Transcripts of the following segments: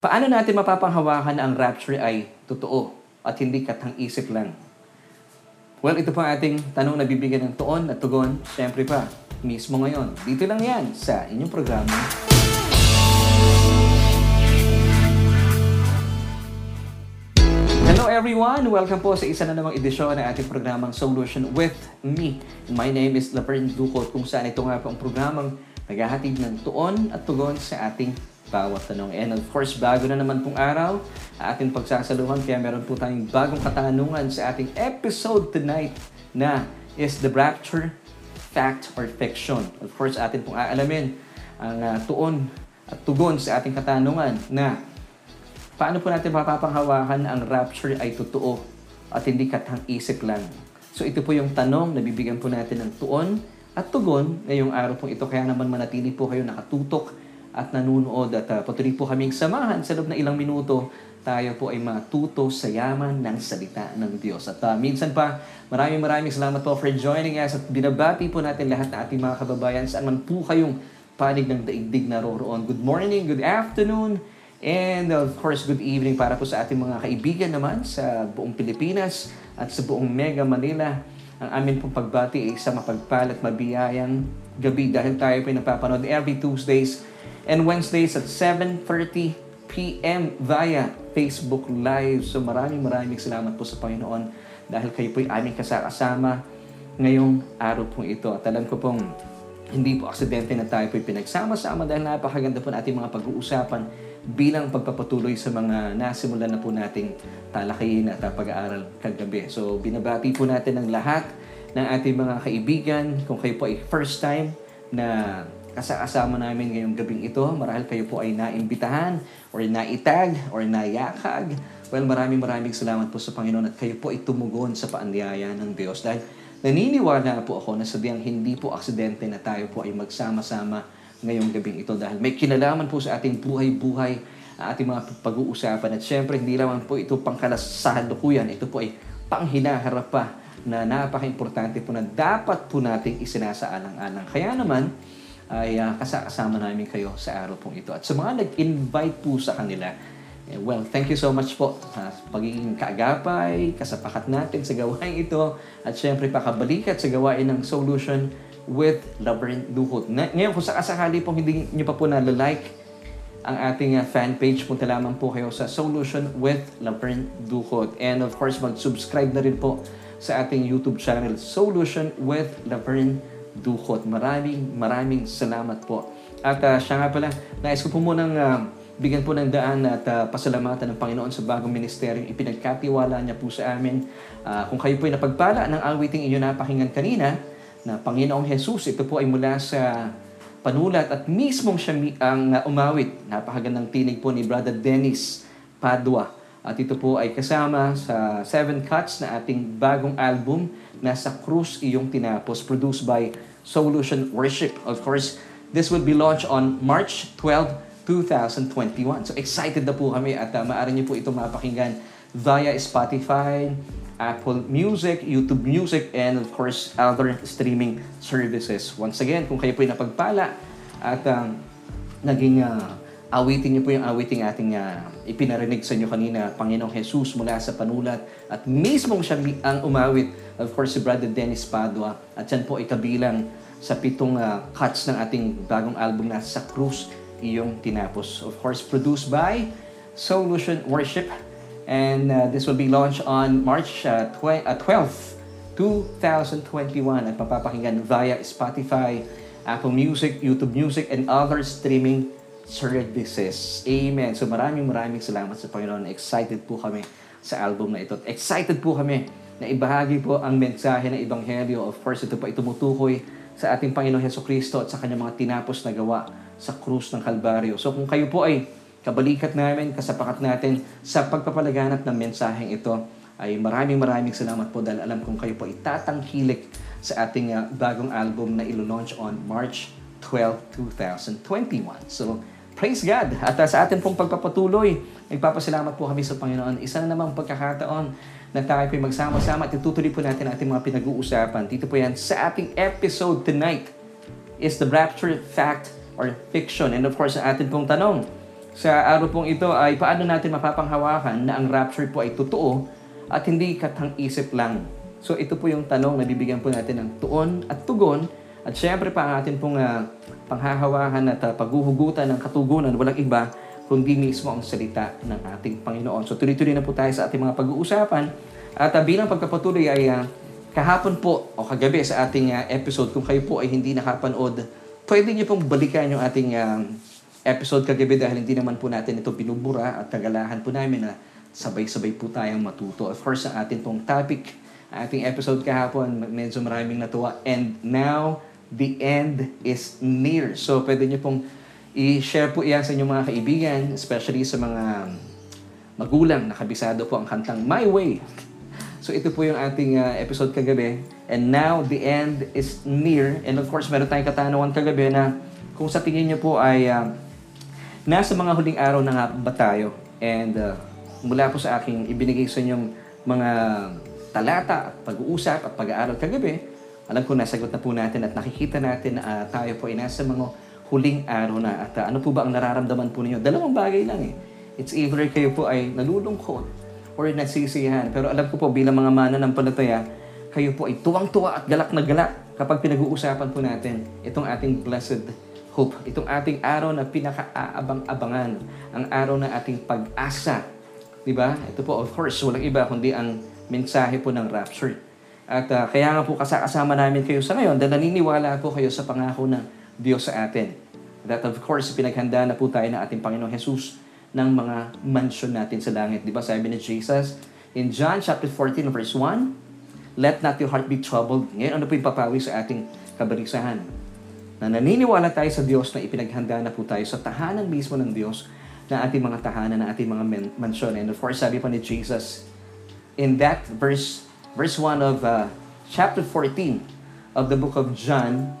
Paano natin mapapanghawakan na ang rapture ay totoo at hindi katang isip lang? Well, ito po ating tanong na bibigyan ng tuon at tugon. Siyempre pa, mismo ngayon. Dito lang yan sa inyong programa. Hello everyone! Welcome po sa isa na namang edisyon ng ating programang Solution with Me. My name is Laverne Ducot kung saan ito nga po ang programang naghahatid ng tuon at tugon sa ating bawat tanong. And of course, bago na naman pong araw, ating pagsasaluhan kaya meron po tayong bagong katanungan sa ating episode tonight na is the rapture fact or fiction. Of course, atin pong aalamin ang uh, tuon at tugon sa ating katanungan na paano po natin mapapanghawakan ang rapture ay totoo at hindi katang isip lang. So ito po yung tanong na bibigyan po natin ng tuon at tugon ngayong araw po ito. Kaya naman manatili po kayo nakatutok at nanunood at uh, patuloy po kaming samahan sa loob ng ilang minuto tayo po ay matuto sa yaman ng salita ng Diyos. At uh, minsan pa, maraming maraming salamat po for joining us at binabati po natin lahat na ating mga kababayan saan man po kayong panig ng daigdig naroroon. Good morning, good afternoon, and of course, good evening para po sa ating mga kaibigan naman sa buong Pilipinas at sa buong Mega Manila. Ang amin pong pagbati ay sa mapagpal at mabiyayang gabi dahil tayo po ay napapanood every Tuesdays and Wednesdays at 7.30 p.m. via Facebook Live. So maraming maraming salamat po sa Panginoon dahil kayo po ay aming kasakasama ngayong araw po ito. At alam ko pong hindi po aksidente na tayo po pinagsama-sama dahil napakaganda po natin mga pag-uusapan bilang pagpapatuloy sa mga nasimulan na po nating talakayin at pag-aaral kagabi. So binabati po natin ang lahat ng ating mga kaibigan. Kung kayo po ay first time na kasama namin ngayong gabing ito, marahil kayo po ay naimbitahan or naitag or nayakag. Well, maraming maraming salamat po sa Panginoon at kayo po ay tumugon sa paanyaya ng Diyos. Dahil Naniniwala po ako na sadyang hindi po aksidente na tayo po ay magsama-sama ngayong gabing ito. Dahil may kinalaman po sa ating buhay-buhay ating mga pag-uusapan. At syempre hindi lamang po ito pangkalasahan lukuyan, ito po ay panghinaharap pa na napaka-importante po na dapat po nating isinasaalang-alang. Kaya naman, ay uh, kasama namin kayo sa araw pong ito. At sa mga nag-invite po sa kanila, eh, well, thank you so much po sa pagiging kaagapay, kasapakat natin sa gawain ito, at syempre pakabalikat sa gawain ng solution with Laverne Duhot. Na, ngayon, kung sakasakali po hindi nyo pa po na-like ang ating uh, fan page, punta lamang po kayo sa Solution with Laverne Duhot. And of course, mag-subscribe na rin po sa ating YouTube channel, Solution with Laverne Duhot. Maraming, maraming salamat po. At uh, siya nga pala, nais ko po munang uh, bigyan po ng daan at uh, pasalamatan ng Panginoon sa bagong ministeryo ipinagkatiwala niya po sa amin. Uh, kung kayo po ay napagpala ng awiting inyo napakinggan kanina, na Panginoong Jesus, ito po ay mula sa panulat at mismong siya ang uh, umawit. Napakagandang tinig po ni Brother Dennis Padua. At ito po ay kasama sa Seven Cuts na ating bagong album na sa Cruz Iyong Tinapos, produced by Solution Worship. Of course, this will be launched on March 12, 2021. So excited na po kami at uh, maaari niyo po ito mapakinggan via Spotify, Apple Music, YouTube Music, and of course, other streaming services. Once again, kung kayo po ay napagpala at um, naging uh, awitin niyo po yung awiting ating uh, ipinarinig sa inyo kanina, Panginoong Jesus mula sa panulat at mismong siya ang umawit, of course, si Brother Dennis Padua at yan po ay sa pitong uh, cuts ng ating bagong album na sa Cruz iyong tinapos. Of course, produced by Solution Worship. And uh, this will be launched on March uh, tw- uh, 12th, 2021 at mapapakinggan via Spotify, Apple Music, YouTube Music, and other streaming services. Amen. So maraming maraming salamat sa Panginoon. Excited po kami sa album na ito. Excited po kami na ibahagi po ang mensahe ng Ebanghelyo. Of course, ito po ay tumutukoy sa ating Panginoon Heso Kristo at sa kanyang mga tinapos na gawa sa krus ng Kalbaryo. So kung kayo po ay kabalikat namin, kasapakat natin sa pagpapalaganap ng mensaheng ito, ay maraming maraming salamat po dahil alam kong kayo po ay tatangkilik sa ating uh, bagong album na ilo-launch on March 12, 2021. So, praise God! At sa atin pong pagpapatuloy, nagpapasalamat po kami sa Panginoon. Isa na namang pagkakataon na tayo po magsama-sama at itutuloy po natin ating mga pinag-uusapan. Dito po yan sa ating episode tonight is the rapture fact or fiction. And of course, ang atin pong tanong, sa araw pong ito ay paano natin mapapanghawakan na ang rapture po ay totoo at hindi katang isip lang. So ito po yung tanong na bibigyan po natin ng tuon at tugon at syempre pa ang atin pong uh, panghahawakan at uh, paghuhugutan ng katugunan walang iba kundi mismo ang salita ng ating Panginoon. So tuloy-tuloy na po tayo sa ating mga pag-uusapan at uh, bilang pagpapatuloy ay uh, kahapon po o kagabi sa ating uh, episode kung kayo po ay hindi nakapanood, pwede niyo pong balikan yung ating uh, episode kagabi dahil hindi naman po natin ito binubura at tagalahan po namin na sabay-sabay po tayong matuto. Of course, ang ating pong topic, ating episode kahapon, medyo maraming natuwa. And now, the end is near. So, pwede niyo pong i-share po iyan sa inyong mga kaibigan, especially sa mga magulang na kabisado po ang kantang My Way. So ito po yung ating uh, episode kagabi. And now the end is near. And of course, meron tayong katanungan kagabi na kung sa tingin niyo po ay uh, nasa mga huling araw na nga ba tayo. And uh, mula po sa aking ibinigay sa inyong mga talata at pag-uusap at pag-aaral kagabi, alam ko nasagot na po natin at nakikita natin na uh, tayo po ay nasa mga huling araw na. At uh, ano po ba ang nararamdaman po ninyo? Dalawang bagay lang eh. It's either kayo po ay nalulungkot or nasisiyahan. Pero alam ko po bilang mga mana ng palataya, kayo po ay tuwang-tuwa at galak na galak kapag pinag-uusapan po natin itong ating blessed hope. Itong ating araw na pinaka-aabang-abangan. Ang araw na ating pag-asa. Di ba? Ito po, of course, walang iba kundi ang mensahe po ng rapture. At uh, kaya nga po kasama namin kayo sa ngayon dahil naniniwala po kayo sa pangako ng Diyos sa atin. That of course, pinaghanda na po tayo ng ating Panginoong Jesus ng mga mansion natin sa langit. Di ba sabi ni Jesus in John chapter 14 verse 1, Let not your heart be troubled. Ngayon, ano po yung papawi sa ating kabarisahan? Na naniniwala tayo sa Diyos na ipinaghanda na po tayo sa tahanan mismo ng Diyos na ating mga tahanan, na ating mga mansion. And of course, sabi pa ni Jesus in that verse, verse 1 of uh, chapter 14 of the book of John,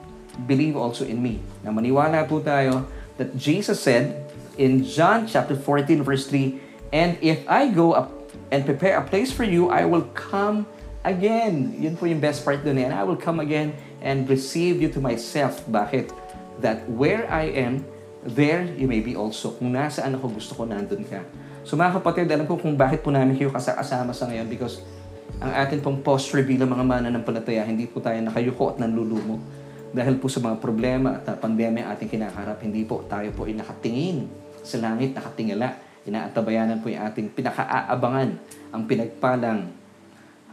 believe also in me. Na maniwala po tayo that Jesus said in John chapter 14 verse 3, And if I go up and prepare a place for you, I will come again. Yun po yung best part doon. And I will come again and receive you to myself. Bakit? That where I am, there you may be also. Kung nasaan ako, gusto ko nandun ka. So mga kapatid, alam ko kung bakit po namin kayo kasama sa ngayon because ang atin pong posture bilang mga mananampalataya, hindi po tayo nakayuko at nanlulumo dahil po sa mga problema at pandemya ating kinakaharap, hindi po tayo po ay nakatingin sa langit, nakatingala. Inaatabayanan po yung ating pinakaaabangan, ang pinagpalang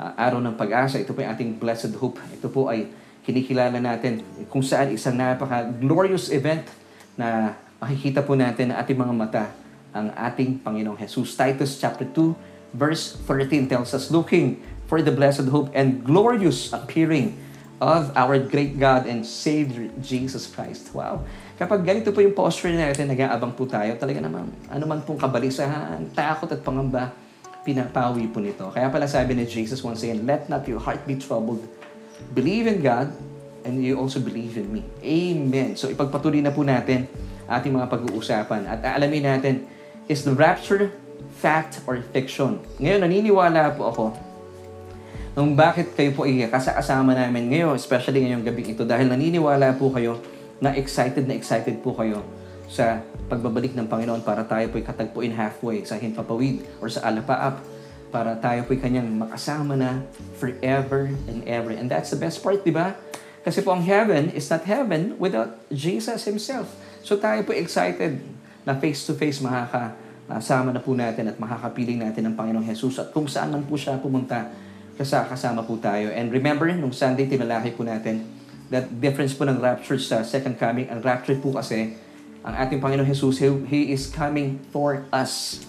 uh, araw ng pag-asa. Ito po yung ating blessed hope. Ito po ay kinikilala natin kung saan isang napaka-glorious event na makikita po natin na ating mga mata ang ating Panginoong Jesus. Titus chapter 2 verse 13 tells us, Looking for the blessed hope and glorious appearing of our great God and Savior, Jesus Christ. Wow. Kapag ganito po yung posture natin, nag-aabang po tayo, talaga naman, ano man pong kabalisahan, takot at pangamba, pinapawi po nito. Kaya pala sabi ni Jesus once again, Let not your heart be troubled. Believe in God, and you also believe in me. Amen. So ipagpatuloy na po natin ating mga pag-uusapan. At alamin natin, is the rapture fact or fiction? Ngayon, naniniwala po ako nung bakit kayo po ay kasama namin ngayon, especially ngayong gabi ito, dahil naniniwala po kayo na excited na excited po kayo sa pagbabalik ng Panginoon para tayo po'y katagpuin halfway sa Himpapawid or sa Alapaap para tayo po'y kanyang makasama na forever and ever. And that's the best part, di ba? Kasi po ang heaven is not heaven without Jesus Himself. So tayo po excited na face-to-face makakasama na po natin at makakapiling natin ng Panginoong Jesus at kung saan man po siya pumunta, kasama po tayo. And remember, nung Sunday, tinalaki po natin that difference po ng rapture sa second coming. Ang rapture po kasi, ang ating Panginoon Jesus, He, is coming for us.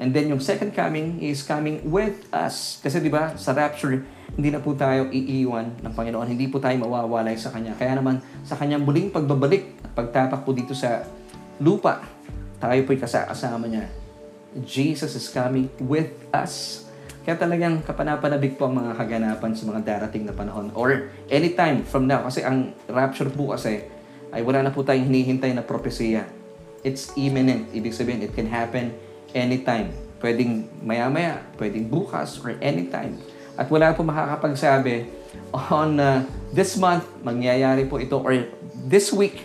And then yung second coming, is coming with us. Kasi di ba, sa rapture, hindi na po tayo iiwan ng Panginoon. Hindi po tayo mawawalay sa Kanya. Kaya naman, sa Kanyang muling pagbabalik at pagtapak po dito sa lupa, tayo po'y kasama niya. Jesus is coming with us. Kaya talagang kapanapanabik po ang mga kaganapan sa mga darating na panahon or anytime from now. Kasi ang rapture po kasi ay wala na po tayong hinihintay na propesya. It's imminent. Ibig sabihin, it can happen anytime. Pwedeng maya-maya, pwedeng bukas, or anytime. At wala po makakapagsabi on uh, this month, mangyayari po ito, or this week,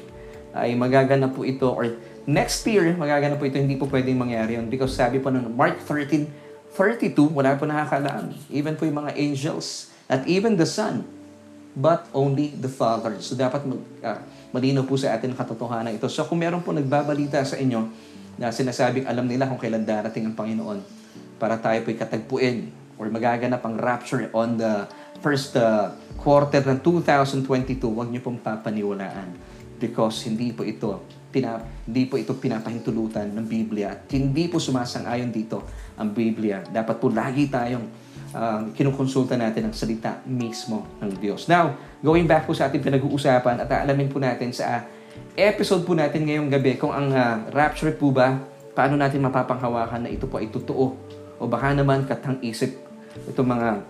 ay magaganap po ito, or next year, magaganap po ito, hindi po pwedeng mangyari yun. Because sabi po ng Mark 13, 32, wala po nakakalaan. Even po yung mga angels, at even the Son, but only the Father. So dapat mag, uh, malinaw po sa atin ang katotohanan ito. So kung meron po nagbabalita sa inyo na sinasabing alam nila kung kailan darating ang Panginoon para tayo po'y katagpuin or magaganap ang rapture on the first uh, quarter ng 2022, huwag niyo pong papaniwalaan because hindi po ito pina, hindi po ito pinapahintulutan ng Biblia hindi po sumasang-ayon dito ang Biblia. Dapat po lagi tayong uh, kinukonsulta natin ang salita mismo ng Diyos. Now, going back po sa ating pinag-uusapan at aalamin po natin sa episode po natin ngayong gabi kung ang uh, rapture po ba, paano natin mapapanghawakan na ito po ay totoo o baka naman katang isip itong mga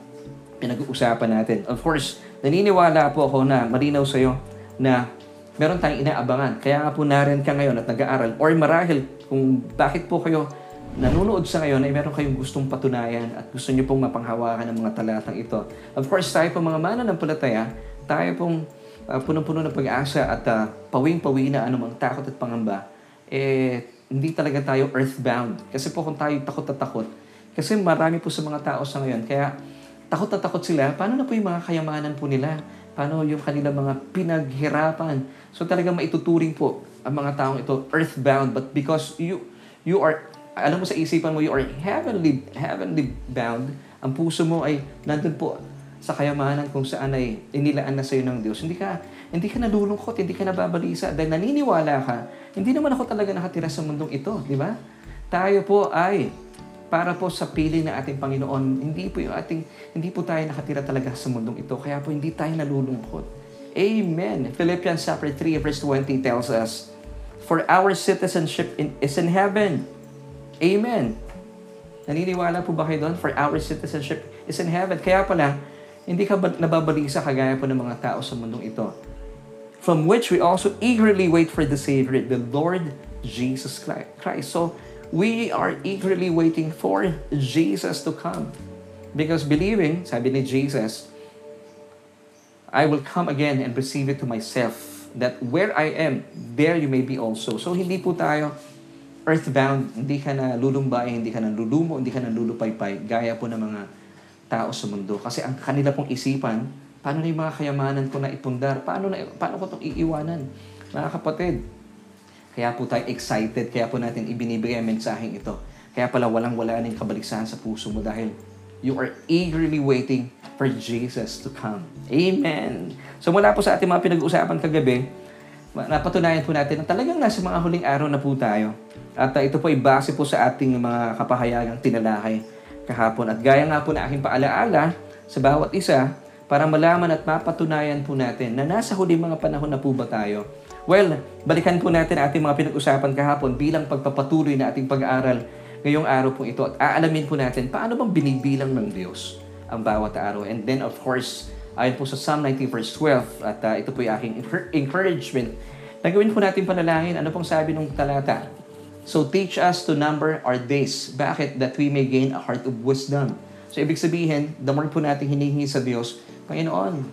pinag-uusapan natin. Of course, naniniwala po ako na malinaw sa iyo na meron tayong inaabangan. Kaya nga po narin ka ngayon at nag-aaral. Or marahil kung bakit po kayo nanonood sa ngayon ay meron kayong gustong patunayan at gusto nyo pong mapanghawakan ng mga talatang ito. Of course, tayo po mga mananampalataya, tayo pong uh, punong-puno ng pag-asa at uh, pawing-pawi na anumang takot at pangamba, eh, hindi talaga tayo earthbound. Kasi po kung tayo takot at takot, kasi marami po sa mga tao sa ngayon, kaya takot na takot sila, paano na po yung mga kayamanan po nila? Paano yung kanilang mga pinaghirapan? So talagang maituturing po ang mga taong ito earthbound. But because you you are alam mo sa isipan mo you are heavenly heavenly bound ang puso mo ay nandun po sa kayamanan kung saan ay inilaan na sa iyo ng Diyos. Hindi ka hindi ka nalulungkot hindi ka nababalisa. Dahil naniniwala ka hindi naman ako talaga nakatira sa mundong ito di ba? Tayo po ay para po sa pili ng ating Panginoon. Hindi po yung ating hindi po tayo nakatira talaga sa mundong ito. Kaya po hindi tayo nalulungkot. Amen. Philippians chapter 3 verse 20 tells us, For our citizenship in, is in heaven. Amen. Naniniwala po ba kayo doon? For our citizenship is in heaven. Kaya pala, hindi ka nababalisa kagaya po ng mga tao sa mundong ito. From which we also eagerly wait for the Savior, the Lord Jesus Christ. So, we are eagerly waiting for Jesus to come. Because believing, sabi ni Jesus, I will come again and receive it to myself, that where I am, there you may be also. So hindi po tayo earthbound, hindi ka na lulumbay, hindi ka na lulumo, hindi ka na lulupaypay, gaya po ng mga tao sa mundo. Kasi ang kanila pong isipan, paano na yung mga kayamanan ko na ipundar? Paano, na, paano ko itong iiwanan? Mga kapatid, kaya po tayo excited, kaya po natin ibinibigay ang mensaheng ito. Kaya pala walang-wala ng kabaligsahan sa puso mo dahil you are eagerly waiting for Jesus to come. Amen! So mula po sa ating mga pinag-uusapan kagabi, napatunayan po natin na talagang nasa mga huling araw na po tayo. At uh, ito po ay base po sa ating mga kapahayagang tinalakay kahapon. At gaya nga po na aking paalaala sa bawat isa, para malaman at mapatunayan po natin na nasa huling mga panahon na po ba tayo Well, balikan po natin ating mga pinag-usapan kahapon bilang pagpapatuloy na ating pag-aaral ngayong araw po ito at aalamin po natin paano bang binibilang ng Diyos ang bawat araw. And then of course, ayon po sa Psalm 90 verse 12 at uh, ito po yung aking encouragement. Nagawin po natin panalangin. Ano pong sabi ng talata? So teach us to number our days. Bakit? That we may gain a heart of wisdom. So ibig sabihin, the more po natin hinihingi sa Diyos, Panginoon,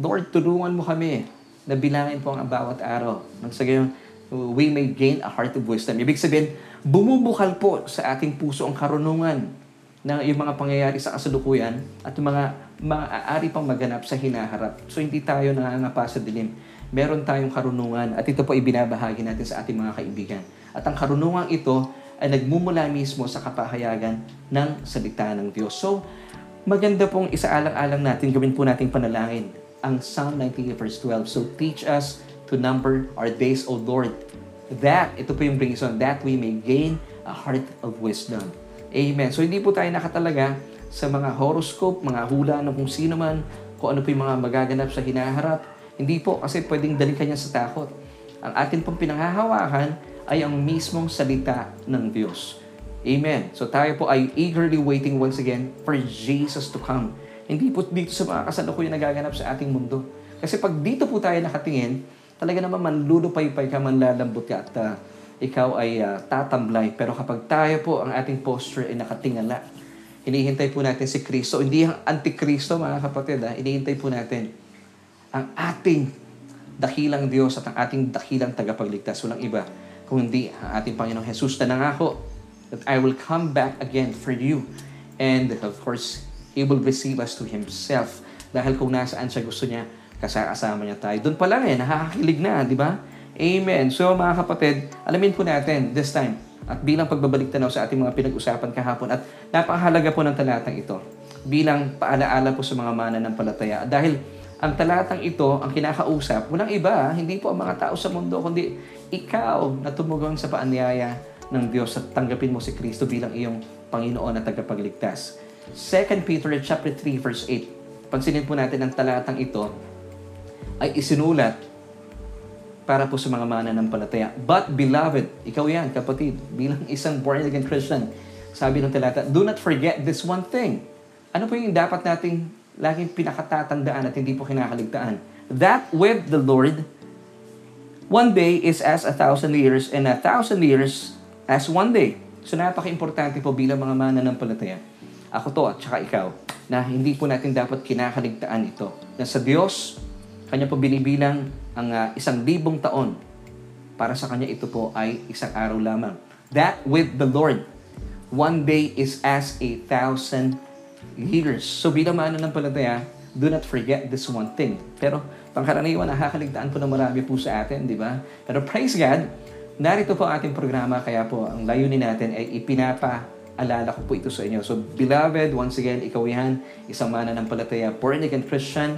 Lord, tulungan mo kami na bilangin po ang bawat araw. Nang sa gayon, we may gain a heart of wisdom. Ibig sabihin, bumubukal po sa ating puso ang karunungan na yung mga pangyayari sa kasalukuyan at yung mga maaari pang maganap sa hinaharap. So hindi tayo nangangapa sa dilim. Meron tayong karunungan at ito po ibinabahagi natin sa ating mga kaibigan. At ang karunungan ito ay nagmumula mismo sa kapahayagan ng salita ng Diyos. So, maganda pong isaalang-alang natin, gawin po nating panalangin ang Psalm 98 verse 12. So teach us to number our days, O Lord. That, ito po yung reason, that we may gain a heart of wisdom. Amen. So hindi po tayo nakatalaga sa mga horoscope, mga hula ng kung sino man, kung ano po yung mga magaganap sa hinaharap. Hindi po kasi pwedeng dalikan niya sa takot. Ang atin pong pinanghahawakan ay ang mismong salita ng Diyos. Amen. So tayo po ay eagerly waiting once again for Jesus to come hindi po dito sa mga kasalukuyan nagaganap sa ating mundo. Kasi pag dito po tayo nakatingin, talaga naman manlulupay-pay ka, manlalambot ka at uh, ikaw ay uh, tatamblay. Pero kapag tayo po, ang ating posture ay nakatingala, hinihintay po natin si Kristo. Hindi ang antikristo, mga kapatid. Ha? Hinihintay po natin ang ating dakilang Diyos at ang ating dakilang tagapagligtas. Walang iba, Kung hindi, ang ating Panginoong Jesus na nangako that I will come back again for you. And of course, He will receive us to Himself. Dahil kung nasaan siya gusto niya, kasama niya tayo. Doon pa lang eh, nakakakilig na, di ba? Amen. So mga kapatid, alamin po natin this time at bilang pagbabalik tanaw sa ating mga pinag-usapan kahapon at napakahalaga po ng talatang ito bilang paalaala po sa mga mananampalataya. Dahil ang talatang ito, ang kinakausap, walang iba, hindi po ang mga tao sa mundo, kundi ikaw na tumugon sa paanyaya ng Diyos at tanggapin mo si Kristo bilang iyong Panginoon at tagapagligtas. 2 Peter chapter 3 verse 8. Pansinin po natin ang talatang ito ay isinulat para po sa mga mananampalataya. But beloved, ikaw yan kapatid, bilang isang born again Christian, sabi ng talata, do not forget this one thing. Ano po yung dapat nating laging pinakatatandaan at hindi po kinakaligtaan? That with the Lord, one day is as a thousand years and a thousand years as one day. So napaka-importante po bilang mga mananampalataya. Ako to at saka ikaw na hindi po natin dapat kinakaligtaan ito. Na sa Diyos, Kanya po binibilang ang uh, isang libong taon. Para sa Kanya ito po ay isang araw lamang. That with the Lord, one day is as a thousand years. So bilang mananampalataya, do not forget this one thing. Pero pangkaraniwan, nakakaligtaan po na marami po sa atin, di ba? Pero praise God, narito po ang ating programa, kaya po ang layunin natin ay ipinapa alala ko po ito sa inyo. So, beloved, once again, ikaw yan, isang mananampalataya, born again Christian,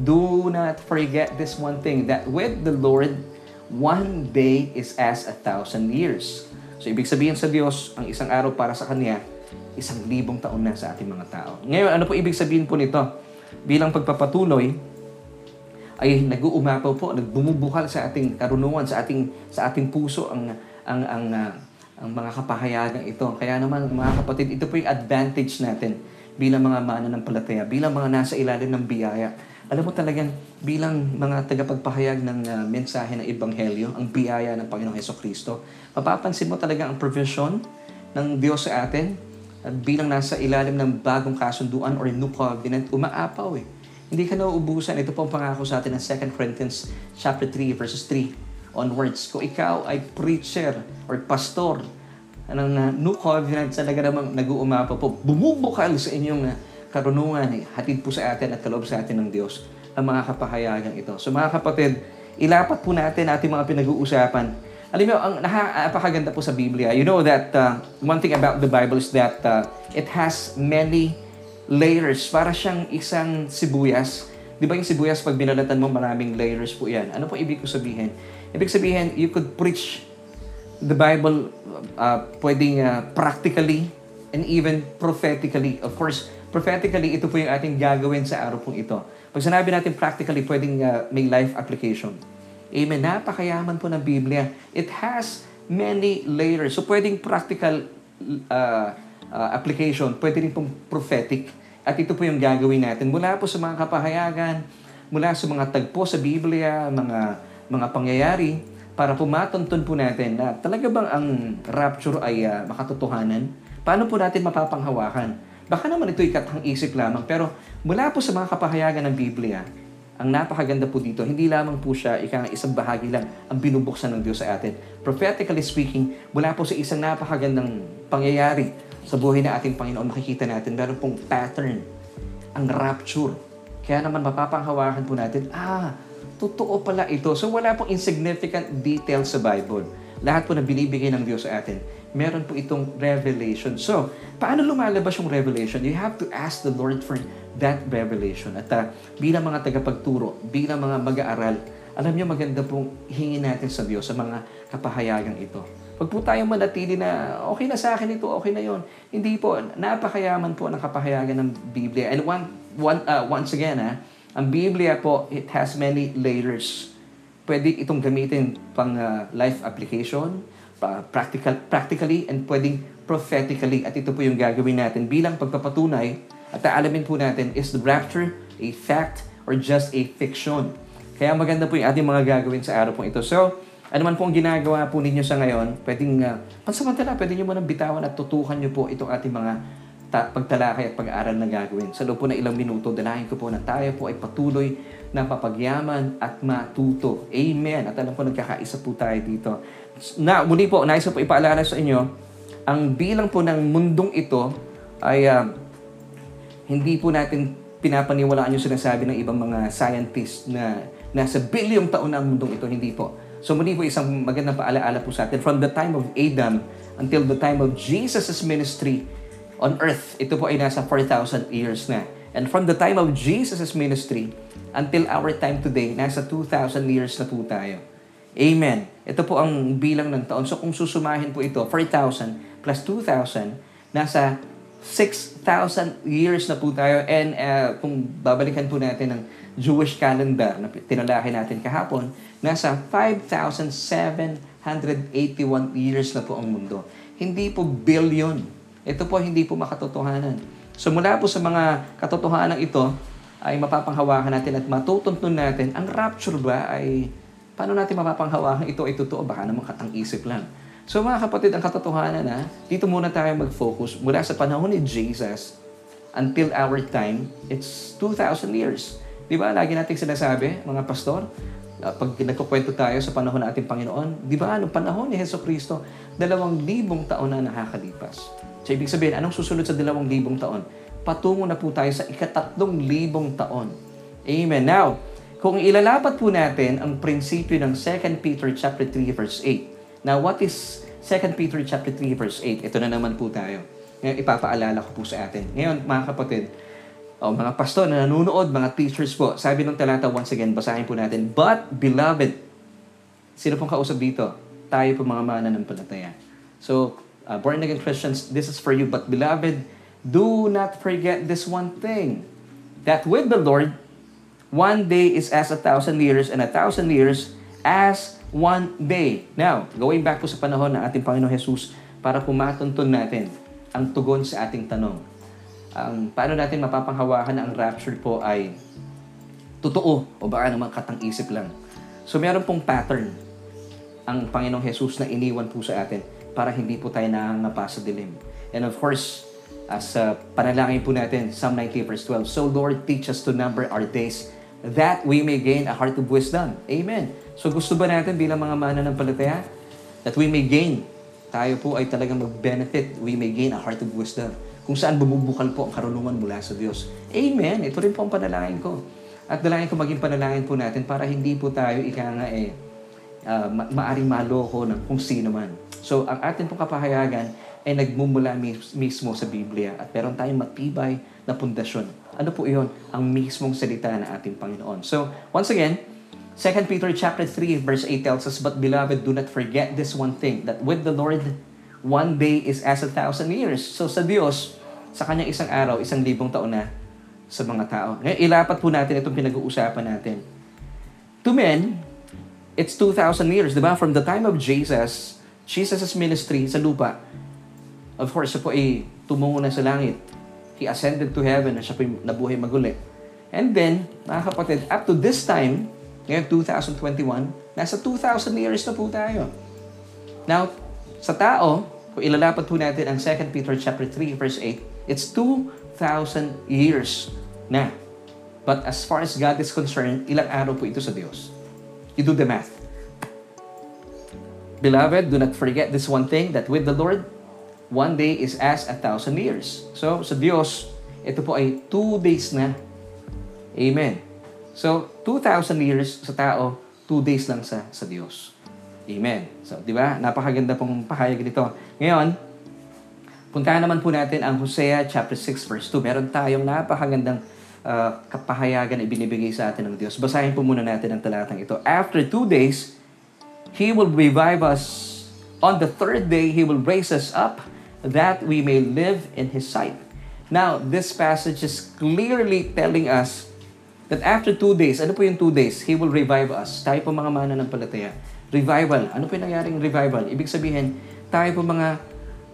do not forget this one thing, that with the Lord, one day is as a thousand years. So, ibig sabihin sa Diyos, ang isang araw para sa Kanya, isang libong taon na sa ating mga tao. Ngayon, ano po ibig sabihin po nito? Bilang pagpapatuloy, ay nag-uumapaw po, nagbumubukal sa ating karunungan, sa ating sa ating puso ang ang ang uh, ang mga kapahayagan ito. Kaya naman mga kapatid, ito po yung advantage natin bilang mga mananampalataya, bilang mga nasa ilalim ng biyaya. Alam mo talagang bilang mga tagapagpahayag ng uh, mensahe ng Ebanghelyo, ang biyaya ng Panginoong Heso Kristo, mapapansin mo talaga ang provision ng Diyos sa atin at bilang nasa ilalim ng bagong kasunduan or new covenant, umaapaw eh. Hindi ka nauubusan. Ito po ang pangako sa atin ng 2 Corinthians chapter 3 verses 3 onwards. Kung ikaw ay preacher or pastor ng uh, New Covenant, talaga namang nag-uumapa po, bumubukal sa inyong uh, karunungan, hatid po sa atin at kaloob sa atin ng Diyos ang mga kapahayagan ito. So mga kapatid, ilapat po natin ating mga pinag-uusapan. Alam mo, ang napakaganda po sa Biblia, you know that uh, one thing about the Bible is that uh, it has many layers. Para siyang isang sibuyas. Di ba yung sibuyas, pag binalatan mo, maraming layers po yan. Ano po ibig ko sabihin? Ibig sabihin, you could preach the Bible uh, pwedeng uh, practically and even prophetically. Of course, prophetically, ito po yung ating gagawin sa araw pong ito. Pag sinabi natin practically, pwedeng uh, may life application. Amen. Napakayaman po ng Biblia. It has many layers. So, pwedeng practical uh, uh, application, pwede rin pong prophetic. At ito po yung gagawin natin. Mula po sa mga kapahayagan, mula sa mga tagpo sa Biblia, mga mga pangyayari para pumatunton po natin na talaga bang ang rapture ay uh, makatotohanan? Paano po natin mapapanghawakan? Baka naman ito'y katang isip lamang, pero mula po sa mga kapahayagan ng Biblia, ang napakaganda po dito, hindi lamang po siya ika isang bahagi lang ang binubuksan ng Diyos sa atin. Prophetically speaking, mula po sa isang napakagandang pangyayari sa buhay na ating Panginoon, makikita natin, meron pong pattern, ang rapture. Kaya naman mapapanghawakan po natin, ah, Totoo pala ito. So wala pong insignificant detail sa Bible. Lahat po na binibigay ng Diyos sa atin, meron po itong revelation. So, paano lumalabas yung revelation? You have to ask the Lord for that revelation. At uh, bilang mga tagapagturo, bilang mga mag-aaral, alam niyo maganda pong hingin natin sa Diyos sa mga kapahayagang ito. Pag po tayong manatili na okay na sa akin ito, okay na yon. Hindi po, napakayaman po ng kapahayagan ng Biblia. And one, one, uh, once again, ha, ang Biblia po, it has many layers. Pwede itong gamitin pang uh, life application, practical, practically, and pwedeng prophetically. At ito po yung gagawin natin bilang pagpapatunay at aalamin po natin, is the rapture a fact or just a fiction? Kaya maganda po yung ating mga gagawin sa araw po ito. So, ano man po ang ginagawa po ninyo sa ngayon, pwedeng uh, pansamantala, pwede nyo muna bitawan at tutukan nyo po itong ating mga pagtalakay at pag-aaral na gagawin. Sa loob po ng ilang minuto, dalahin ko po na tayo po ay patuloy na papagyaman at matuto. Amen. At alam po, nagkakaisa po tayo dito. Na, muli po, nais ko po ipaalala sa inyo, ang bilang po ng mundong ito ay uh, hindi po natin pinapaniwalaan yung sinasabi ng ibang mga scientists na nasa bilyong taon na ang mundong ito. Hindi po. So muli po isang magandang paalaala po sa atin. From the time of Adam until the time of Jesus' ministry on earth, ito po ay nasa 4,000 years na. And from the time of Jesus' ministry until our time today, nasa 2,000 years na po tayo. Amen. Ito po ang bilang ng taon. So kung susumahin po ito, 4,000 plus 2,000, nasa 6,000 years na po tayo. And uh, kung babalikan po natin ang Jewish calendar na tinalaki natin kahapon, nasa 5,781 years na po ang mundo. Hindi po billion. Ito po hindi po makatotohanan. So mula po sa mga katotohanan ito, ay mapapanghawakan natin at matutuntun natin, ang rapture ba ay paano natin mapapanghawakan ito ay totoo? Baka naman katang-isip lang. So mga kapatid, ang katotohanan na, dito muna tayo mag-focus mula sa panahon ni Jesus until our time, it's 2,000 years. Di ba? Lagi nating sinasabi, mga pastor, uh, pag nagkukwento tayo sa panahon ng ating Panginoon, di ba, noong panahon ni Heso Kristo, dalawang libong taon na nakakalipas. So, ibig sabihin, anong susunod sa dalawang libong taon? Patungo na po tayo sa ikatatlong libong taon. Amen. Now, kung ilalapat po natin ang prinsipyo ng 2 Peter chapter 3 verse 8. Now, what is 2 Peter chapter 3 verse 8? Ito na naman po tayo. Ngayon, ipapaalala ko po sa atin. Ngayon, mga kapatid, o mga pastor na nanonood, mga teachers po, sabi ng talata once again, basahin po natin, But, beloved, sino pong kausap dito? Tayo po mga mananampalataya. So, uh, born again Christians, this is for you. But, beloved, do not forget this one thing, that with the Lord, one day is as a thousand years, and a thousand years as one day. Now, going back po sa panahon ng ating Panginoon Jesus, para pumatuntun natin ang tugon sa ating tanong um, paano natin mapapanghawakan na ang rapture po ay totoo o baka naman katang-isip lang. So meron pong pattern ang Panginoong Jesus na iniwan po sa atin para hindi po tayo nangangapa sa dilim. And of course, as uh, panalangin po natin, Psalm 90 verse 12, So Lord, teach us to number our days that we may gain a heart of wisdom. Amen. So gusto ba natin bilang mga mananampalataya that we may gain, tayo po ay talagang mag-benefit, we may gain a heart of wisdom kung saan bumubukal po ang karunungan mula sa Diyos. Amen. Ito rin po ang panalangin ko. At dalangin ko maging panalangin po natin para hindi po tayo ika nga eh, uh, ma- maaring maloko ng kung sino man. So, ang atin pong kapahayagan ay nagmumula mis- mismo sa Biblia at meron tayong matibay na pundasyon. Ano po iyon? Ang mismong salita ng ating Panginoon. So, once again, 2 Peter chapter 3 verse 8 tells us, But beloved, do not forget this one thing, that with the Lord, one day is as a thousand years. So sa Diyos, sa kanyang isang araw, isang libong taon na sa mga tao. Ngayon, ilapat po natin itong pinag-uusapan natin. To men, it's 2,000 years, di ba? From the time of Jesus, Jesus' ministry sa lupa, of course, siya po ay tumungo na sa langit. He ascended to heaven na siya po nabuhay maguli. And then, mga kapatid, up to this time, ngayon 2021, nasa 2,000 years na po tayo. Now, sa tao, kung ilalapat po natin ang 2 Peter chapter 3 verse 8, It's 2,000 years na. But as far as God is concerned, ilang araw po ito sa Diyos? You do the math. Beloved, do not forget this one thing, that with the Lord, one day is as a thousand years. So, sa Diyos, ito po ay two days na. Amen. So, 2,000 years sa tao, two days lang sa, sa Diyos. Amen. So, di ba? Napakaganda pong pahayag nito. Ngayon, Puntahan naman po natin ang Hosea chapter 6 verse 2. Meron tayong napakagandang uh, kapahayagan na ibinibigay sa atin ng Diyos. Basahin po muna natin ang talatang ito. After two days, He will revive us. On the third day, He will raise us up that we may live in His sight. Now, this passage is clearly telling us that after two days, ano po yung two days? He will revive us. Tayo po mga mana ng palataya. Revival. Ano po yung nangyaring revival? Ibig sabihin, tayo po mga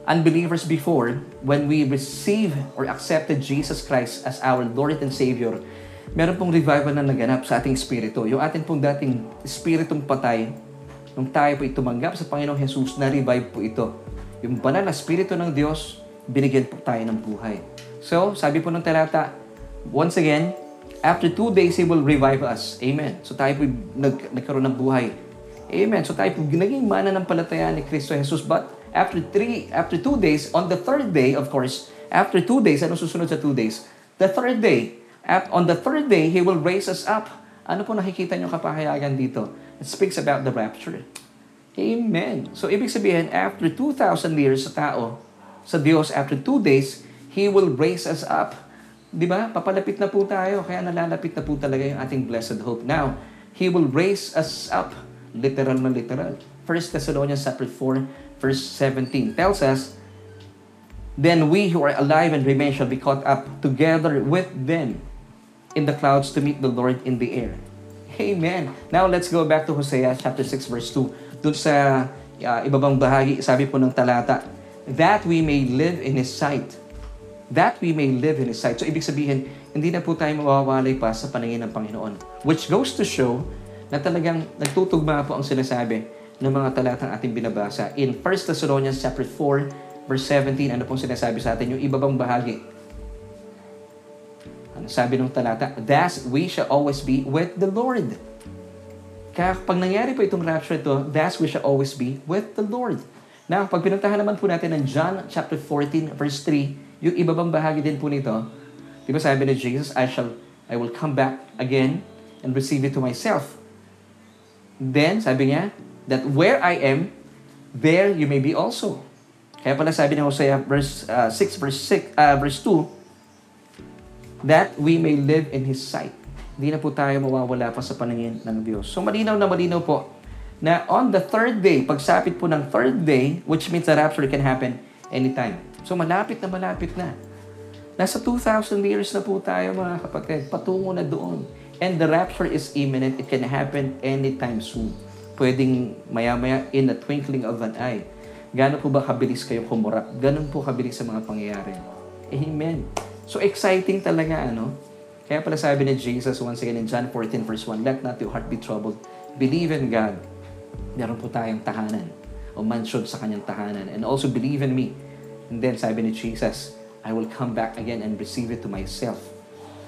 unbelievers before, when we receive or accepted Jesus Christ as our Lord and Savior, meron pong revival na naganap sa ating espiritu. Yung ating pong dating espiritong patay, nung tayo po itumanggap sa Panginoong Jesus, na-revive po ito. Yung banal na espiritu ng Diyos, binigyan po tayo ng buhay. So, sabi po ng talata, once again, after two days, He will revive us. Amen. So tayo po nag, nagkaroon ng buhay. Amen. So tayo po naging mana ng palataya ni Kristo Jesus. But after three, after two days, on the third day, of course, after two days, ano susunod sa two days? The third day, on the third day, He will raise us up. Ano po nakikita niyo kapahayagan dito? It speaks about the rapture. Amen. So, ibig sabihin, after 2,000 years sa tao, sa Diyos, after two days, He will raise us up. Di ba? Papalapit na po tayo, kaya nalalapit na po talaga yung ating blessed hope. Now, He will raise us up. Literal na literal. 1 Thessalonians chapter 4, verse 17 tells us, Then we who are alive and remain shall be caught up together with them in the clouds to meet the Lord in the air. Amen. Now let's go back to Hosea chapter 6 verse 2. Doon sa uh, ibabang bahagi, sabi po ng talata, that we may live in His sight. That we may live in His sight. So ibig sabihin, hindi na po tayo mawawalay pa sa paningin ng Panginoon. Which goes to show na talagang nagtutugma po ang sinasabi ng mga talatang ating binabasa. In 1 Thessalonians chapter 4, Verse 17, ano pong sinasabi sa atin? Yung ibabang bahagi. Ano sabi ng talata? Thus, we shall always be with the Lord. Kaya pag nangyari po itong rapture ito, thus we shall always be with the Lord. Now, pag pinuntahan naman po natin ng John chapter 14, verse 3, yung ibabang bahagi din po nito, di ba sabi ni Jesus, I shall, I will come back again and receive it to myself. Then, sabi niya, that where I am, there you may be also. Kaya pala sabi ng Hosea verse uh, 6 verse 6 uh, verse 2 that we may live in his sight. Hindi na po tayo mawawala pa sa paningin ng Diyos. So malinaw na malinaw po na on the third day, pagsapit po ng third day, which means the rapture can happen anytime. So malapit na malapit na. Nasa 2,000 years na po tayo mga kapatid, patungo na doon. And the rapture is imminent. It can happen anytime soon. Pwedeng maya-maya in the twinkling of an eye. Gano'n po ba kabilis kayo kumurap? Gano'n po kabilis sa mga pangyayari. Amen. So exciting talaga, ano? Kaya pala sabi ni Jesus once again in John 14 verse 1, Let not your heart be troubled. Believe in God. Meron po tayong tahanan o mansion sa kanyang tahanan. And also believe in me. And then sabi ni Jesus, I will come back again and receive it to myself.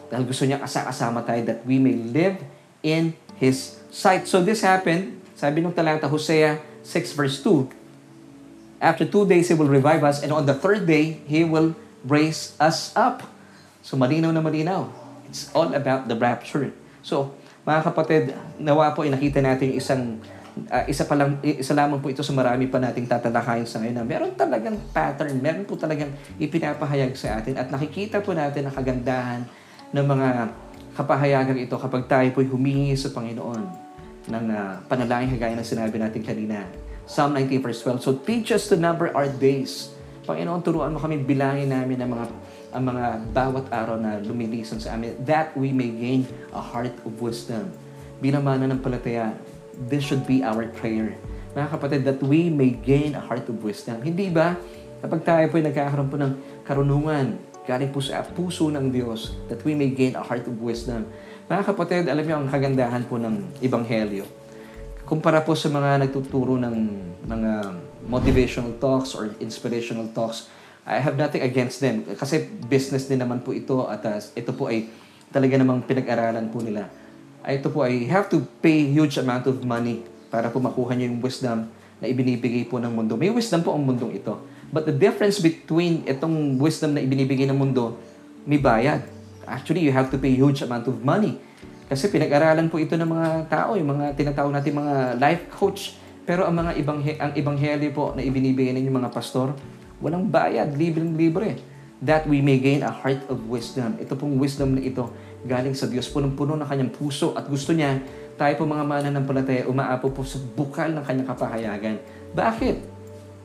Dahil gusto niya kasama tayo that we may live in His sight. So this happened, sabi nung talata Hosea 6 verse 2, After two days, He will revive us. And on the third day, He will raise us up. So malinaw na malinaw. It's all about the rapture. So, mga kapatid, nawa po inakita natin isang uh, isa pa lang isa lamang po ito sa marami pa nating tatalakayin sa ngayon na meron talagang pattern, meron po talagang ipinapahayag sa atin at nakikita po natin ang kagandahan ng mga kapahayagan ito kapag tayo po'y humingi sa Panginoon ng uh, panalangin kagaya ng sinabi natin kanina Psalm 19 verse 12. So teach us to number our days. Panginoon, turuan mo kami bilangin namin ang mga ang mga bawat araw na lumilisan sa amin that we may gain a heart of wisdom. Bilang mana ng palataya, this should be our prayer. Mga kapatid, that we may gain a heart of wisdom. Hindi ba? Kapag tayo po ay nagkakaroon po ng karunungan, galing po sa puso ng Diyos, that we may gain a heart of wisdom. Mga kapatid, alam niyo ang kagandahan po ng Ebanghelyo kumpara po sa mga nagtuturo ng mga motivational talks or inspirational talks, I have nothing against them. Kasi business din naman po ito at uh, ito po ay talaga namang pinag-aralan po nila. Ay, ito po ay have to pay huge amount of money para po makuha niyo yung wisdom na ibinibigay po ng mundo. May wisdom po ang mundong ito. But the difference between itong wisdom na ibinibigay ng mundo, may bayad. Actually, you have to pay huge amount of money kasi pinag-aralan po ito ng mga tao, yung mga tinatawag natin mga life coach. Pero ang mga ibang ang ebanghelyo po na ibinibigay ng mga pastor, walang bayad, libreng-libre. That we may gain a heart of wisdom. Ito pong wisdom na ito galing sa Diyos, punong-puno ng kanyang puso at gusto niya tayo po mga mananampalataya umaapo po sa bukal ng kanyang kapahayagan. Bakit?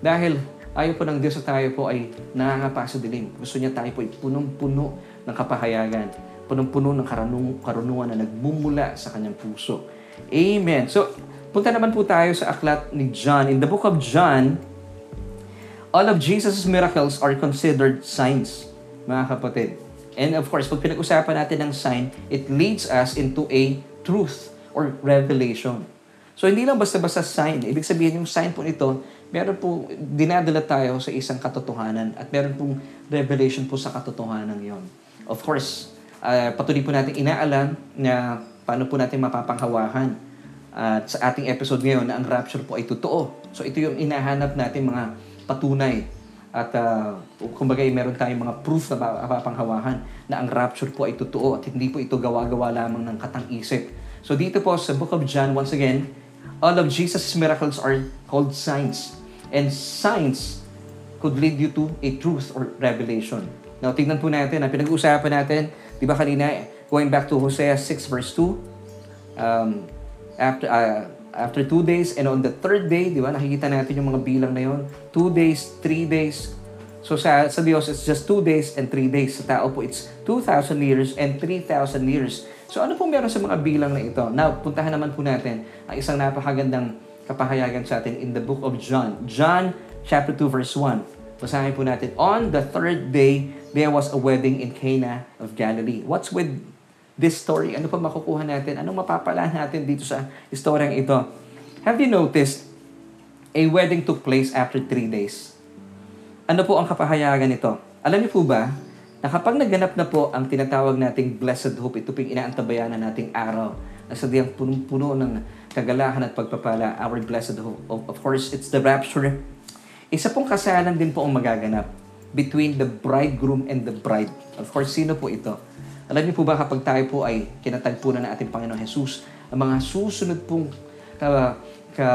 Dahil ayaw po ng Diyos sa tayo po ay nangangapa sa dilim. Gusto niya tayo po ay punong-puno ng kapahayagan punong-puno ng karunung, karunungan na nagmumula sa kanyang puso. Amen. So, punta naman po tayo sa aklat ni John. In the book of John, all of Jesus' miracles are considered signs, mga kapatid. And of course, pag pinag-usapan natin ng sign, it leads us into a truth or revelation. So, hindi lang basta-basta sign. Ibig sabihin, yung sign po nito, meron po, dinadala tayo sa isang katotohanan at meron pong revelation po sa katotohanan yon. Of course, uh, patuloy po natin inaalam na paano po natin mapapanghawahan at sa ating episode ngayon na ang rapture po ay totoo. So ito yung inahanap natin mga patunay at uh, kumbaga meron tayong mga proof na mapapanghawahan na ang rapture po ay totoo at hindi po ito gawa-gawa lamang ng katang-isip. So dito po sa Book of John, once again, all of Jesus' miracles are called signs. And signs could lead you to a truth or revelation. Now, tignan po natin, na pinag-uusapan natin, di ba kanina, going back to Hosea 6 verse 2, um, after, uh, after two days, and on the third day, di ba, nakikita natin yung mga bilang na yon, two days, three days, So sa, sa Diyos, it's just two days and three days. Sa tao po, it's 2,000 years and 3,000 years. So ano po meron sa mga bilang na ito? Now, puntahan naman po natin ang isang napakagandang kapahayagan sa atin in the book of John. John chapter 2 verse 1. Basahin po natin. On the third day, there was a wedding in Cana of Galilee. What's with this story? Ano pa makukuha natin? Anong mapapala natin dito sa istoryang ito? Have you noticed a wedding took place after three days? Ano po ang kapahayagan nito? Alam niyo po ba na kapag naganap na po ang tinatawag nating blessed hope, ito pong inaantabayanan nating araw na sadyang punong-puno ng kagalahan at pagpapala, our blessed hope. Of course, it's the rapture. Isa pong kasalan din po ang magaganap between the bridegroom and the bride. Of course, sino po ito? Alam niyo po ba kapag tayo po ay kinatagpo na ng ating Panginoon Jesus, ang mga susunod pong ka, ka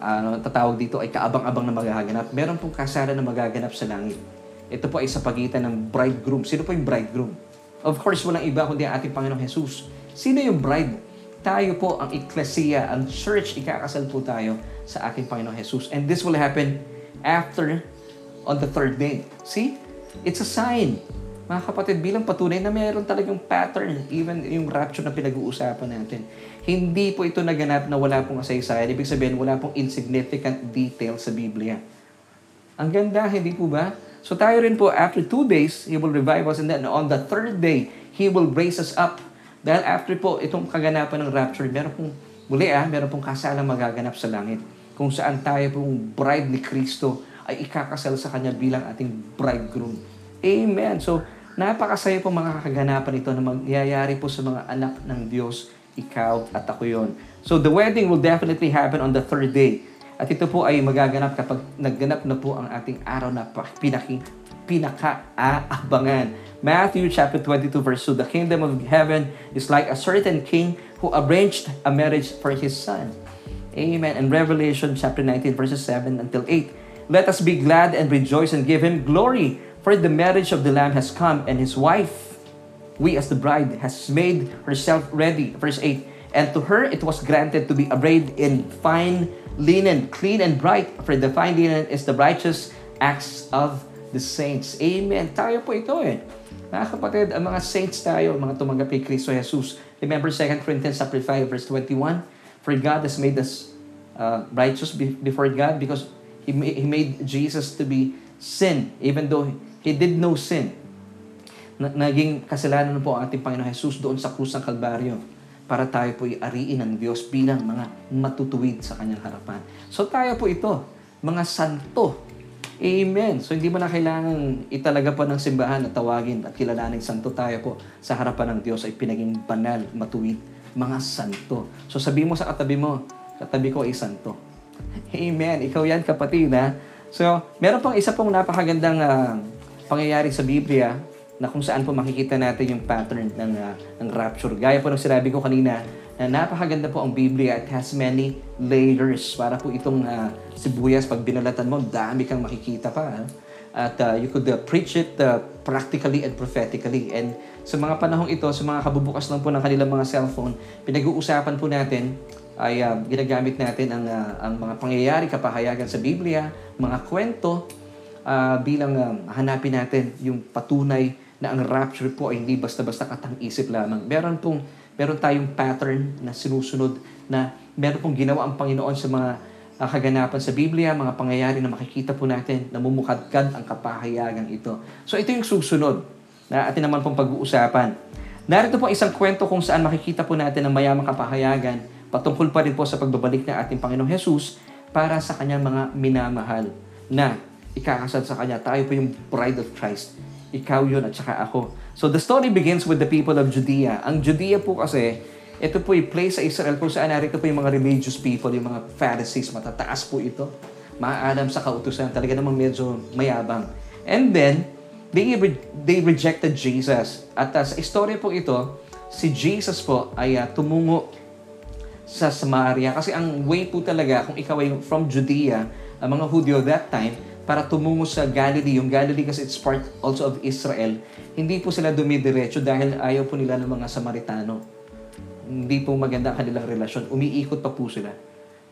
ano, tatawag dito ay kaabang-abang na magaganap. Meron pong kasalan na magaganap sa langit. Ito po ay sa pagitan ng bridegroom. Sino po yung bridegroom? Of course, walang iba kundi ang ating Panginoong Jesus. Sino yung bride? tayo po ang ecclesia, ang church, ikakasal po tayo sa aking Panginoon Jesus. And this will happen after on the third day. See? It's a sign. Mga kapatid, bilang patunay na mayroon talagang pattern, even yung rapture na pinag-uusapan natin. Hindi po ito naganap na wala pong kasaysayan. Ibig sabihin, wala pong insignificant detail sa Biblia. Ang ganda, hindi po ba? So tayo rin po, after two days, He will revive us and then on the third day, He will raise us up dahil after po itong kaganapan ng rapture, meron pong, muli ah, meron pong kasalang magaganap sa langit. Kung saan tayo pong bride ni Kristo ay ikakasal sa Kanya bilang ating bridegroom. Amen. So, napakasaya po mga kaganapan ito na magyayari po sa mga anak ng Diyos, ikaw at ako yon. So, the wedding will definitely happen on the third day. At ito po ay magaganap kapag nagganap na po ang ating araw na pinaki, pinaka-aabangan. Matthew chapter 22 verse 2, The kingdom of heaven is like a certain king who arranged a marriage for his son. Amen. And Revelation chapter 19 verses 7 until 8. Let us be glad and rejoice and give him glory, for the marriage of the Lamb has come, and his wife, we as the bride, has made herself ready. Verse 8. And to her it was granted to be arrayed in fine linen, clean and bright, for the fine linen is the righteous acts of the saints. Amen. Tayo po ito eh. Mga kapatid, ang mga saints tayo, mga tumanggap kay Kristo Jesus. Remember 2 Corinthians chapter 5 verse 21? For God has made us uh, righteous before God because He, made Jesus to be sin even though He did no sin. naging kasalanan po ang ating Panginoon Jesus doon sa krus ng Kalbaryo para tayo po iariin ng Diyos bilang mga matutuwid sa kanyang harapan. So tayo po ito, mga santo, Amen. So hindi mo na kailangan italaga pa ng simbahan at tawagin at kilalaning santo tayo po sa harapan ng Diyos ay pinaging banal, matuwid, mga santo. So sabi mo sa katabi mo, katabi ko ay santo. Amen. Ikaw yan kapatid ha. So meron pang isa pong napakagandang uh, pangyayari sa Biblia na kung saan po makikita natin yung pattern ng, uh, ng rapture. Gaya po ng sinabi ko kanina, na napakaganda po ang Biblia. It has many layers. Para po itong uh, sibuyas, pag binalatan mo, dami kang makikita pa. At uh, you could uh, preach it uh, practically and prophetically. And sa mga panahong ito, sa mga kabubukas lang po ng kanilang mga cellphone, pinag-uusapan po natin ay uh, ginagamit natin ang, uh, ang mga pangyayari, kapahayagan sa Biblia, mga kwento, uh, bilang uh, hanapin natin yung patunay na ang rapture po ay hindi basta-basta katang-isip lamang. Meron pong meron tayong pattern na sinusunod na meron pong ginawa ang Panginoon sa mga uh, kaganapan sa Biblia, mga pangyayari na makikita po natin, na mumukadkad ang kapahayagang ito. So ito yung susunod na atin naman pong pag-uusapan. Narito po isang kwento kung saan makikita po natin ang mayamang kapahayagan patungkol pa rin po sa pagbabalik ng ating Panginoong Jesus para sa kanyang mga minamahal na ikakasal sa kanya. Tayo po yung bride of Christ. Ikaw yun at saka ako. So the story begins with the people of Judea. Ang Judea po kasi, ito po yung place sa Israel kung saan narito po yung mga religious people, yung mga Pharisees, matataas po ito. Maalam sa kautusan, talaga namang medyo mayabang. And then, they, re- they rejected Jesus. At uh, sa istorya po ito, si Jesus po ay uh, tumungo sa Samaria. Kasi ang way po talaga, kung ikaw ay from Judea, ang mga Hudyo that time, para tumungo sa Galilee. Yung Galilee kasi it's part also of Israel. Hindi po sila dumidiretso dahil ayaw po nila ng mga Samaritano. Hindi po maganda ang kanilang relasyon. Umiikot pa po sila.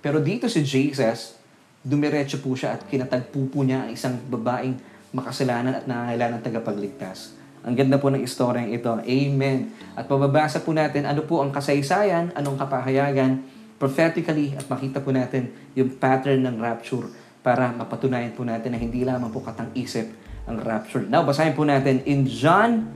Pero dito si Jesus, dumiretso po siya at kinatagpo po niya ang isang babaeng makasalanan at nangangailangan ng tagapagligtas. Ang ganda po ng istoryang ito. Amen. At mababasa po natin ano po ang kasaysayan, anong kapahayagan, prophetically, at makita po natin yung pattern ng rapture para mapatunayan po natin na hindi lamang po katang-isip ang rapture. Now, basahin po natin in John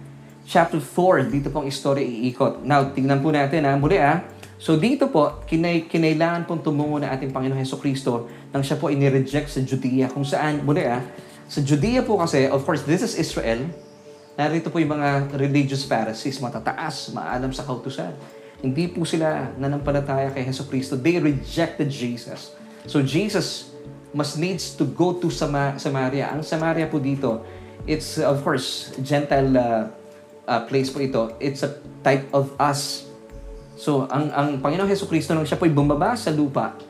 chapter 4, dito pong story iikot. Now, tingnan po natin ha, muli ha. So dito po, kinay, kinailangan pong tumungo na ating Panginoon Heso Kristo nang siya po inireject sa Judea. Kung saan, muli ha, sa Judea po kasi, of course, this is Israel. Narito po yung mga religious Pharisees, matataas, maalam sa kautusan. Hindi po sila nanampalataya kay Heso Kristo. They rejected Jesus. So Jesus must needs to go to Sama- Samaria. Ang Samaria po dito, it's of course Gentile uh, uh, place po ito. It's a type of us. So ang ang Panginoong Heso Kristo nung siya po'y bumaba sa lupa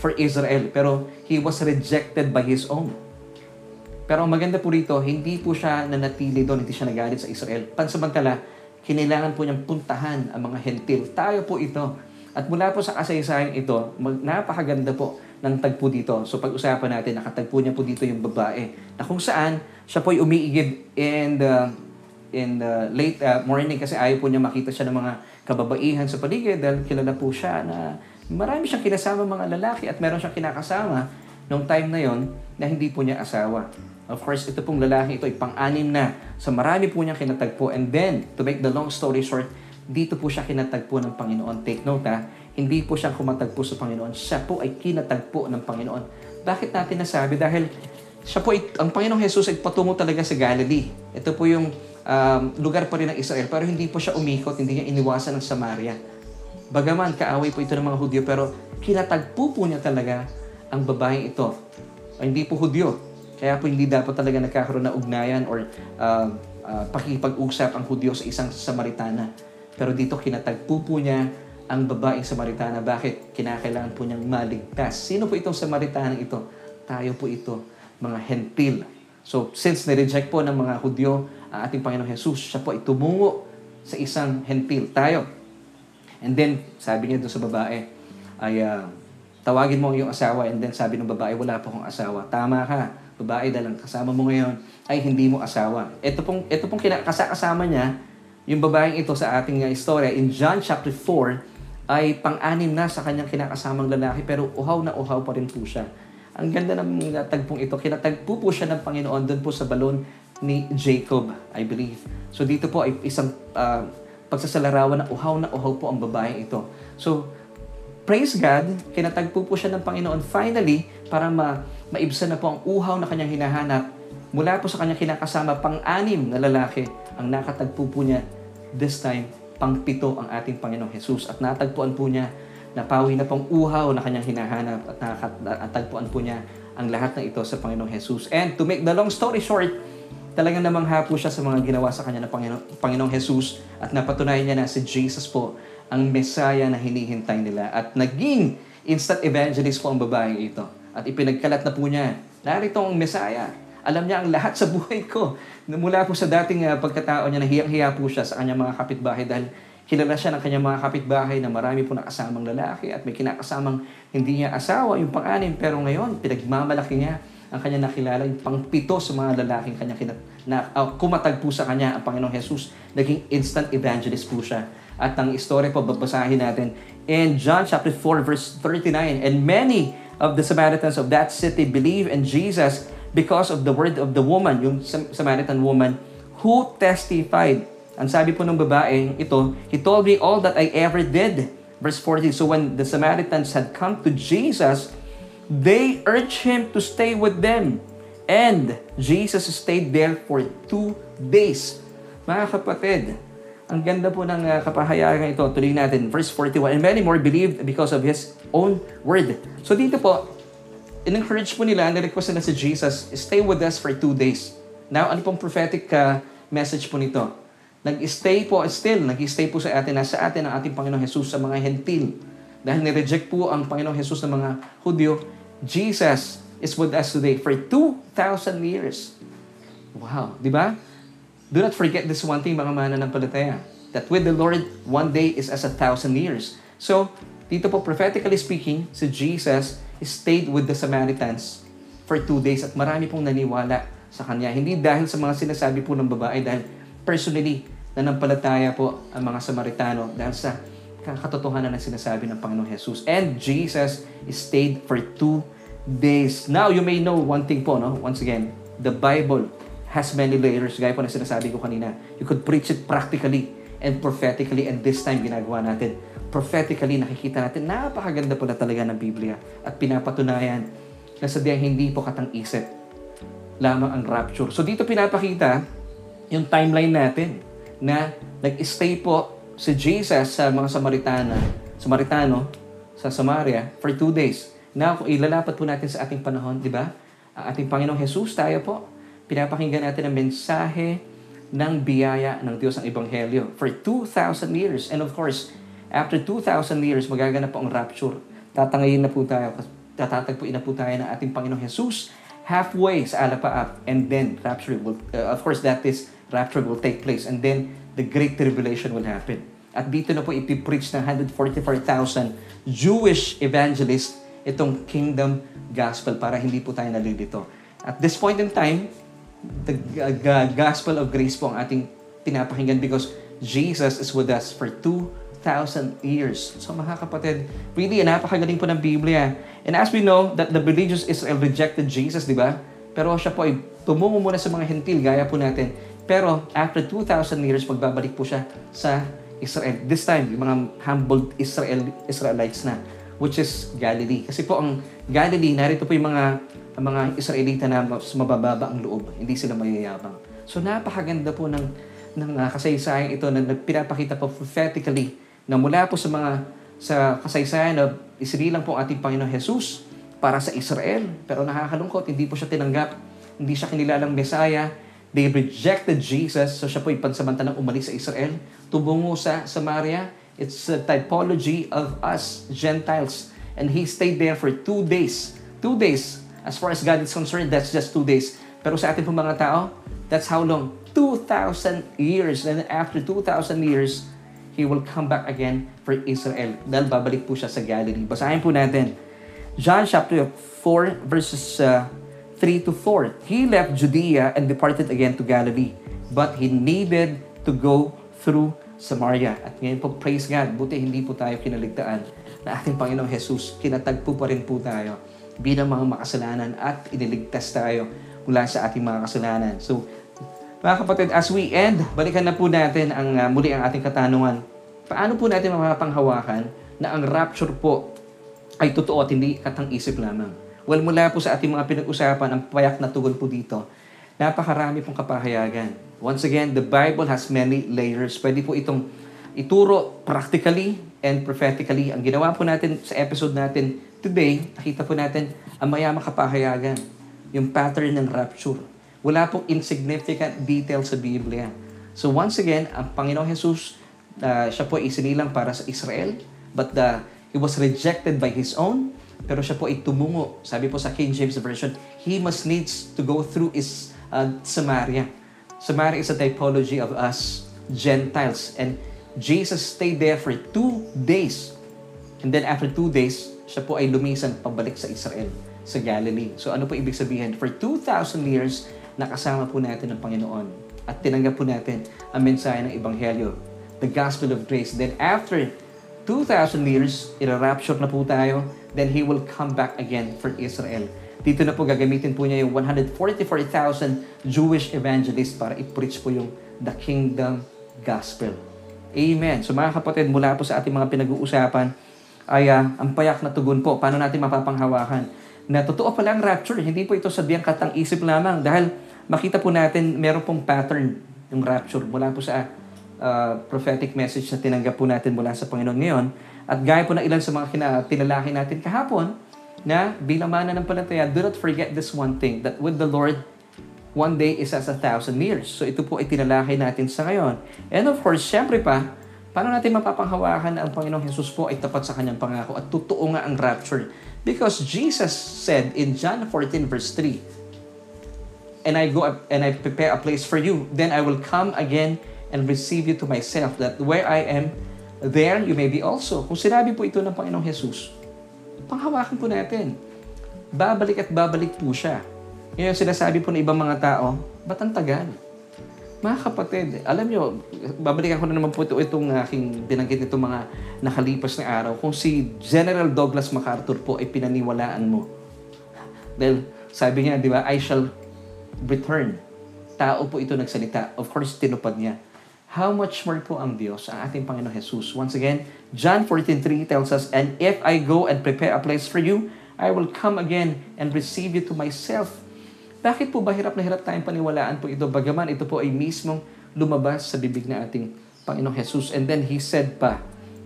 for Israel, pero he was rejected by his own. Pero ang maganda po rito, hindi po siya nanatili doon, hindi siya nagalit sa Israel. Pansamantala, kinailangan po niyang puntahan ang mga hentil. Tayo po ito. At mula po sa kasaysayan ito, napakaganda po ng tagpo dito. So pag-usapan natin, nakatagpo niya po dito yung babae na kung saan siya po'y umiigib in the, in the late uh, morning kasi ayaw po niya makita siya ng mga kababaihan sa paligid dahil kilala po siya na marami siyang kinasama mga lalaki at meron siyang kinakasama nung time na yon na hindi po niya asawa. Of course, ito pong lalaki ito ay pang-anim na sa marami po niyang kinatagpo. And then, to make the long story short, dito po siya kinatagpo ng Panginoon. Take note ha, hindi po siya kumatagpo sa Panginoon. Siya po ay kinatagpo ng Panginoon. Bakit natin nasabi? Dahil siya po, ay, ang Panginoong Jesus ay patungo talaga sa Galilee. Ito po yung um, lugar pa rin ng Israel, pero hindi po siya umikot, hindi niya iniwasan ng Samaria. Bagaman, kaaway po ito ng mga Hudyo, pero kinatagpo po niya talaga ang babaeng ito. Ay, hindi po Hudyo. Kaya po hindi dapat talaga nagkakaroon ng ugnayan or uh, uh, pakipag-usap ang Hudyo sa isang Samaritana. Pero dito kinatagpo po niya ang babaeng Samaritana. Bakit? Kinakailangan po niyang maligtas. Sino po itong Samaritana ito? Tayo po ito, mga hentil. So, since nireject po ng mga Hudyo ang ating Panginoong Jesus, siya po ay tumungo sa isang hentil. Tayo. And then, sabi niya doon sa babae, ay uh, tawagin mo ang iyong asawa. And then sabi ng babae, wala po akong asawa. Tama ka babae dahil kasama mo ngayon ay hindi mo asawa. Ito pong, ito pong kasama niya, yung babaeng ito sa ating uh, istorya, in John chapter 4, ay pang-anim na sa kanyang kinakasamang lalaki, pero uhaw na uhaw pa rin po siya. Ang ganda ng tagpong ito, kinatagpo po siya ng Panginoon doon po sa balon ni Jacob, I believe. So dito po ay isang uh, pagsasalarawan na uhaw na uhaw po ang babaeng ito. So, praise God, kinatagpo po siya ng Panginoon finally para ma maibsan na po ang uhaw na kanyang hinahanap mula po sa kanyang kinakasama pang-anim na lalaki ang nakatagpo po niya this time pang-pito ang ating Panginoong Jesus at natagpuan po niya napawi na pong uhaw na kanyang hinahanap at nakatagpuan po niya ang lahat ng ito sa Panginoong Jesus. And to make the long story short, talagang namangha po siya sa mga ginawa sa kanya ng Panginoong, Panginoong Jesus at napatunayan niya na si Jesus po ang Messiah na hinihintay nila. At naging instant evangelist po ang babaeng ito. At ipinagkalat na po niya, narito ang Messiah. Alam niya ang lahat sa buhay ko. Mula po sa dating uh, pagkatao niya, nahiyang-hiya po siya sa kanyang mga kapitbahay dahil kilala siya ng kanyang mga kapitbahay na marami po nakasamang lalaki at may kinakasamang hindi niya asawa, yung pang-anim. Pero ngayon, pinagmamalaki niya ang kanya nakilala, yung pang-pito sa mga lalaking kanya kinat na uh, kumatag po sa kanya ang Panginoong Jesus. Naging instant evangelist po siya. At ang istorya po, babasahin natin in John chapter 4 verse 39. And many of the Samaritans of that city believe in Jesus because of the word of the woman, yung Samaritan woman, who testified. Ang sabi po ng babae ito, He told me all that I ever did. Verse 40, So when the Samaritans had come to Jesus They urged him to stay with them. And Jesus stayed there for two days. Mga kapatid, ang ganda po ng uh, kapahayagan ito. Tuloy natin, verse 41. And many more believed because of His own word. So dito po, in-encourage po nila, nirequest nila si Jesus, stay with us for two days. Now, ano pong prophetic uh, message po nito? Nag-stay po, still, nag-stay po sa atin, nasa atin ang ating Panginoong Jesus sa mga hentil. Dahil nireject po ang Panginoong Jesus ng mga Hudyo, Jesus is with us today for 2,000 years. Wow, di ba? Do not forget this one thing, mga mananampalataya, that with the Lord, one day is as a thousand years. So, dito po, prophetically speaking, si Jesus stayed with the Samaritans for two days at marami pong naniwala sa kanya. Hindi dahil sa mga sinasabi po ng babae, dahil personally, nanampalataya po ang mga Samaritano dahil sa katotohanan ng sinasabi ng Panginoong Jesus. And Jesus stayed for two days. Now, you may know one thing po, no? Once again, the Bible has many layers. Gaya po na sinasabi ko kanina. You could preach it practically and prophetically and this time ginagawa natin. Prophetically, nakikita natin, napakaganda po na talaga ng Biblia at pinapatunayan na sadyang hindi po katang isip lamang ang rapture. So dito pinapakita yung timeline natin na nag-stay po si Jesus sa mga Samaritana, Samaritano sa Samaria for two days. Now, kung ilalapat po natin sa ating panahon, di ba? Ating Panginoong Jesus, tayo po, pinapakinggan natin ang mensahe ng biyaya ng Diyos ang Ebanghelyo for 2,000 years. And of course, after 2,000 years, magaganap po ang rapture. Tatangayin na po tayo, tatatagpuin na po tayo ng ating Panginoong Jesus halfway sa alapaap and then rapture will, uh, of course, that is, rapture will take place and then the great tribulation will happen. At dito na po ipipreach ng 144,000 Jewish evangelists itong kingdom gospel para hindi po tayo nalilito. At this point in time, the uh, gospel of grace po ang ating pinapakinggan because Jesus is with us for 2,000 years. So mga kapatid, really, napakagaling po ng Biblia. And as we know that the religious Israel rejected Jesus, di ba? Pero siya po ay tumungo muna sa mga hentil, gaya po natin. Pero after 2,000 years, magbabalik po siya sa Israel. This time, yung mga humbled Israel, Israelites na which is Galilee. Kasi po ang Galilee, narito po yung mga ang mga Israelita na mas mabababa ang loob. Hindi sila mayayabang. So napakaganda po ng, ng uh, kasaysayan ito na pinapakita po prophetically na mula po sa mga sa kasaysayan na isinilang po ating Panginoon Jesus para sa Israel. Pero nakakalungkot, hindi po siya tinanggap. Hindi siya kinilalang Messiah. They rejected Jesus. So siya po ipansamantalang umalis sa Israel. Tubungo sa Samaria It's a typology of us, Gentiles. And he stayed there for two days. Two days. As far as God is concerned, that's just two days. Pero sa atin pong mga tao, that's how long? 2,000 years. And after 2,000 years, He will come back again for Israel. Dahil babalik po siya sa Galilee. Basahin po natin. John chapter 4 verses uh, 3 to 4. He left Judea and departed again to Galilee. But he needed to go through Samaria. At ngayon po, praise God, buti hindi po tayo kinaligtaan na ating Panginoong Jesus. Kinatagpo pa rin po tayo bilang mga makasalanan at iniligtas tayo mula sa ating mga kasalanan. So, mga kapatid, as we end, balikan na po natin ang uh, muli ang ating katanungan. Paano po natin mapapanghawakan na ang rapture po ay totoo at hindi katang-isip lamang? Well, mula po sa ating mga pinag-usapan, ang payak na tugon po dito, napakarami pong kapahayagan Once again, the Bible has many layers. Pwede po itong ituro practically and prophetically. Ang ginawa po natin sa episode natin today, nakita po natin ang mayamang kapahayagan, yung pattern ng rapture. Wala pong insignificant detail sa Biblia. So once again, ang Panginoong Jesus, uh, siya po isinilang para sa Israel, but the, he was rejected by His own, pero siya po ay tumungo. Sabi po sa King James Version, He must needs to go through is uh, Samaria. Samaria is a typology of us Gentiles. And Jesus stayed there for two days. And then after two days, siya po ay lumisan pabalik sa Israel, sa Galilee. So ano po ibig sabihin? For 2,000 years, nakasama po natin ang Panginoon. At tinanggap po natin ang mensahe ng Ebanghelyo, the Gospel of Grace. Then after 2,000 years, ira-rapture na po tayo, then He will come back again for Israel. Dito na po gagamitin po niya yung 144,000 Jewish evangelists para i-preach po yung the kingdom gospel. Amen. So mga kapatid, mula po sa ating mga pinag-uusapan, ay uh, ang payak na tugon po, paano natin mapapanghawakan na totoo pala ang rapture. Hindi po ito sabihan katang isip lamang dahil makita po natin meron pong pattern yung rapture mula po sa uh, prophetic message na tinanggap po natin mula sa Panginoon ngayon. At gaya po na ilan sa mga kina- tinalaki natin kahapon, na bilang mana ng palataya, do not forget this one thing, that with the Lord, one day is as a thousand years. So ito po ay tinalaki natin sa ngayon. And of course, syempre pa, paano natin mapapanghawakan na ang Panginoong Jesus po ay tapat sa kanyang pangako at totoo nga ang rapture? Because Jesus said in John 14 verse 3, And I go up and I prepare a place for you. Then I will come again and receive you to myself, that where I am, there you may be also. Kung sinabi po ito ng Panginoong Jesus, panghawakan po natin. Babalik at babalik po siya. Ngayon, sinasabi po ng ibang mga tao, ba't ang tagal? Mga kapatid, alam nyo, babalikan ko na naman po ito, itong aking binanggit itong mga nakalipas na araw. Kung si General Douglas MacArthur po ay pinaniwalaan mo. Dahil sabi niya, di ba, I shall return. Tao po ito nagsalita. Of course, tinupad niya. How much more po ang Diyos, ang ating Panginoon Jesus? Once again, John 14.3 tells us, And if I go and prepare a place for you, I will come again and receive you to myself. Bakit po ba hirap na hirap tayong paniwalaan po ito? Bagaman ito po ay mismong lumabas sa bibig na ating Panginoong Jesus. And then He said pa,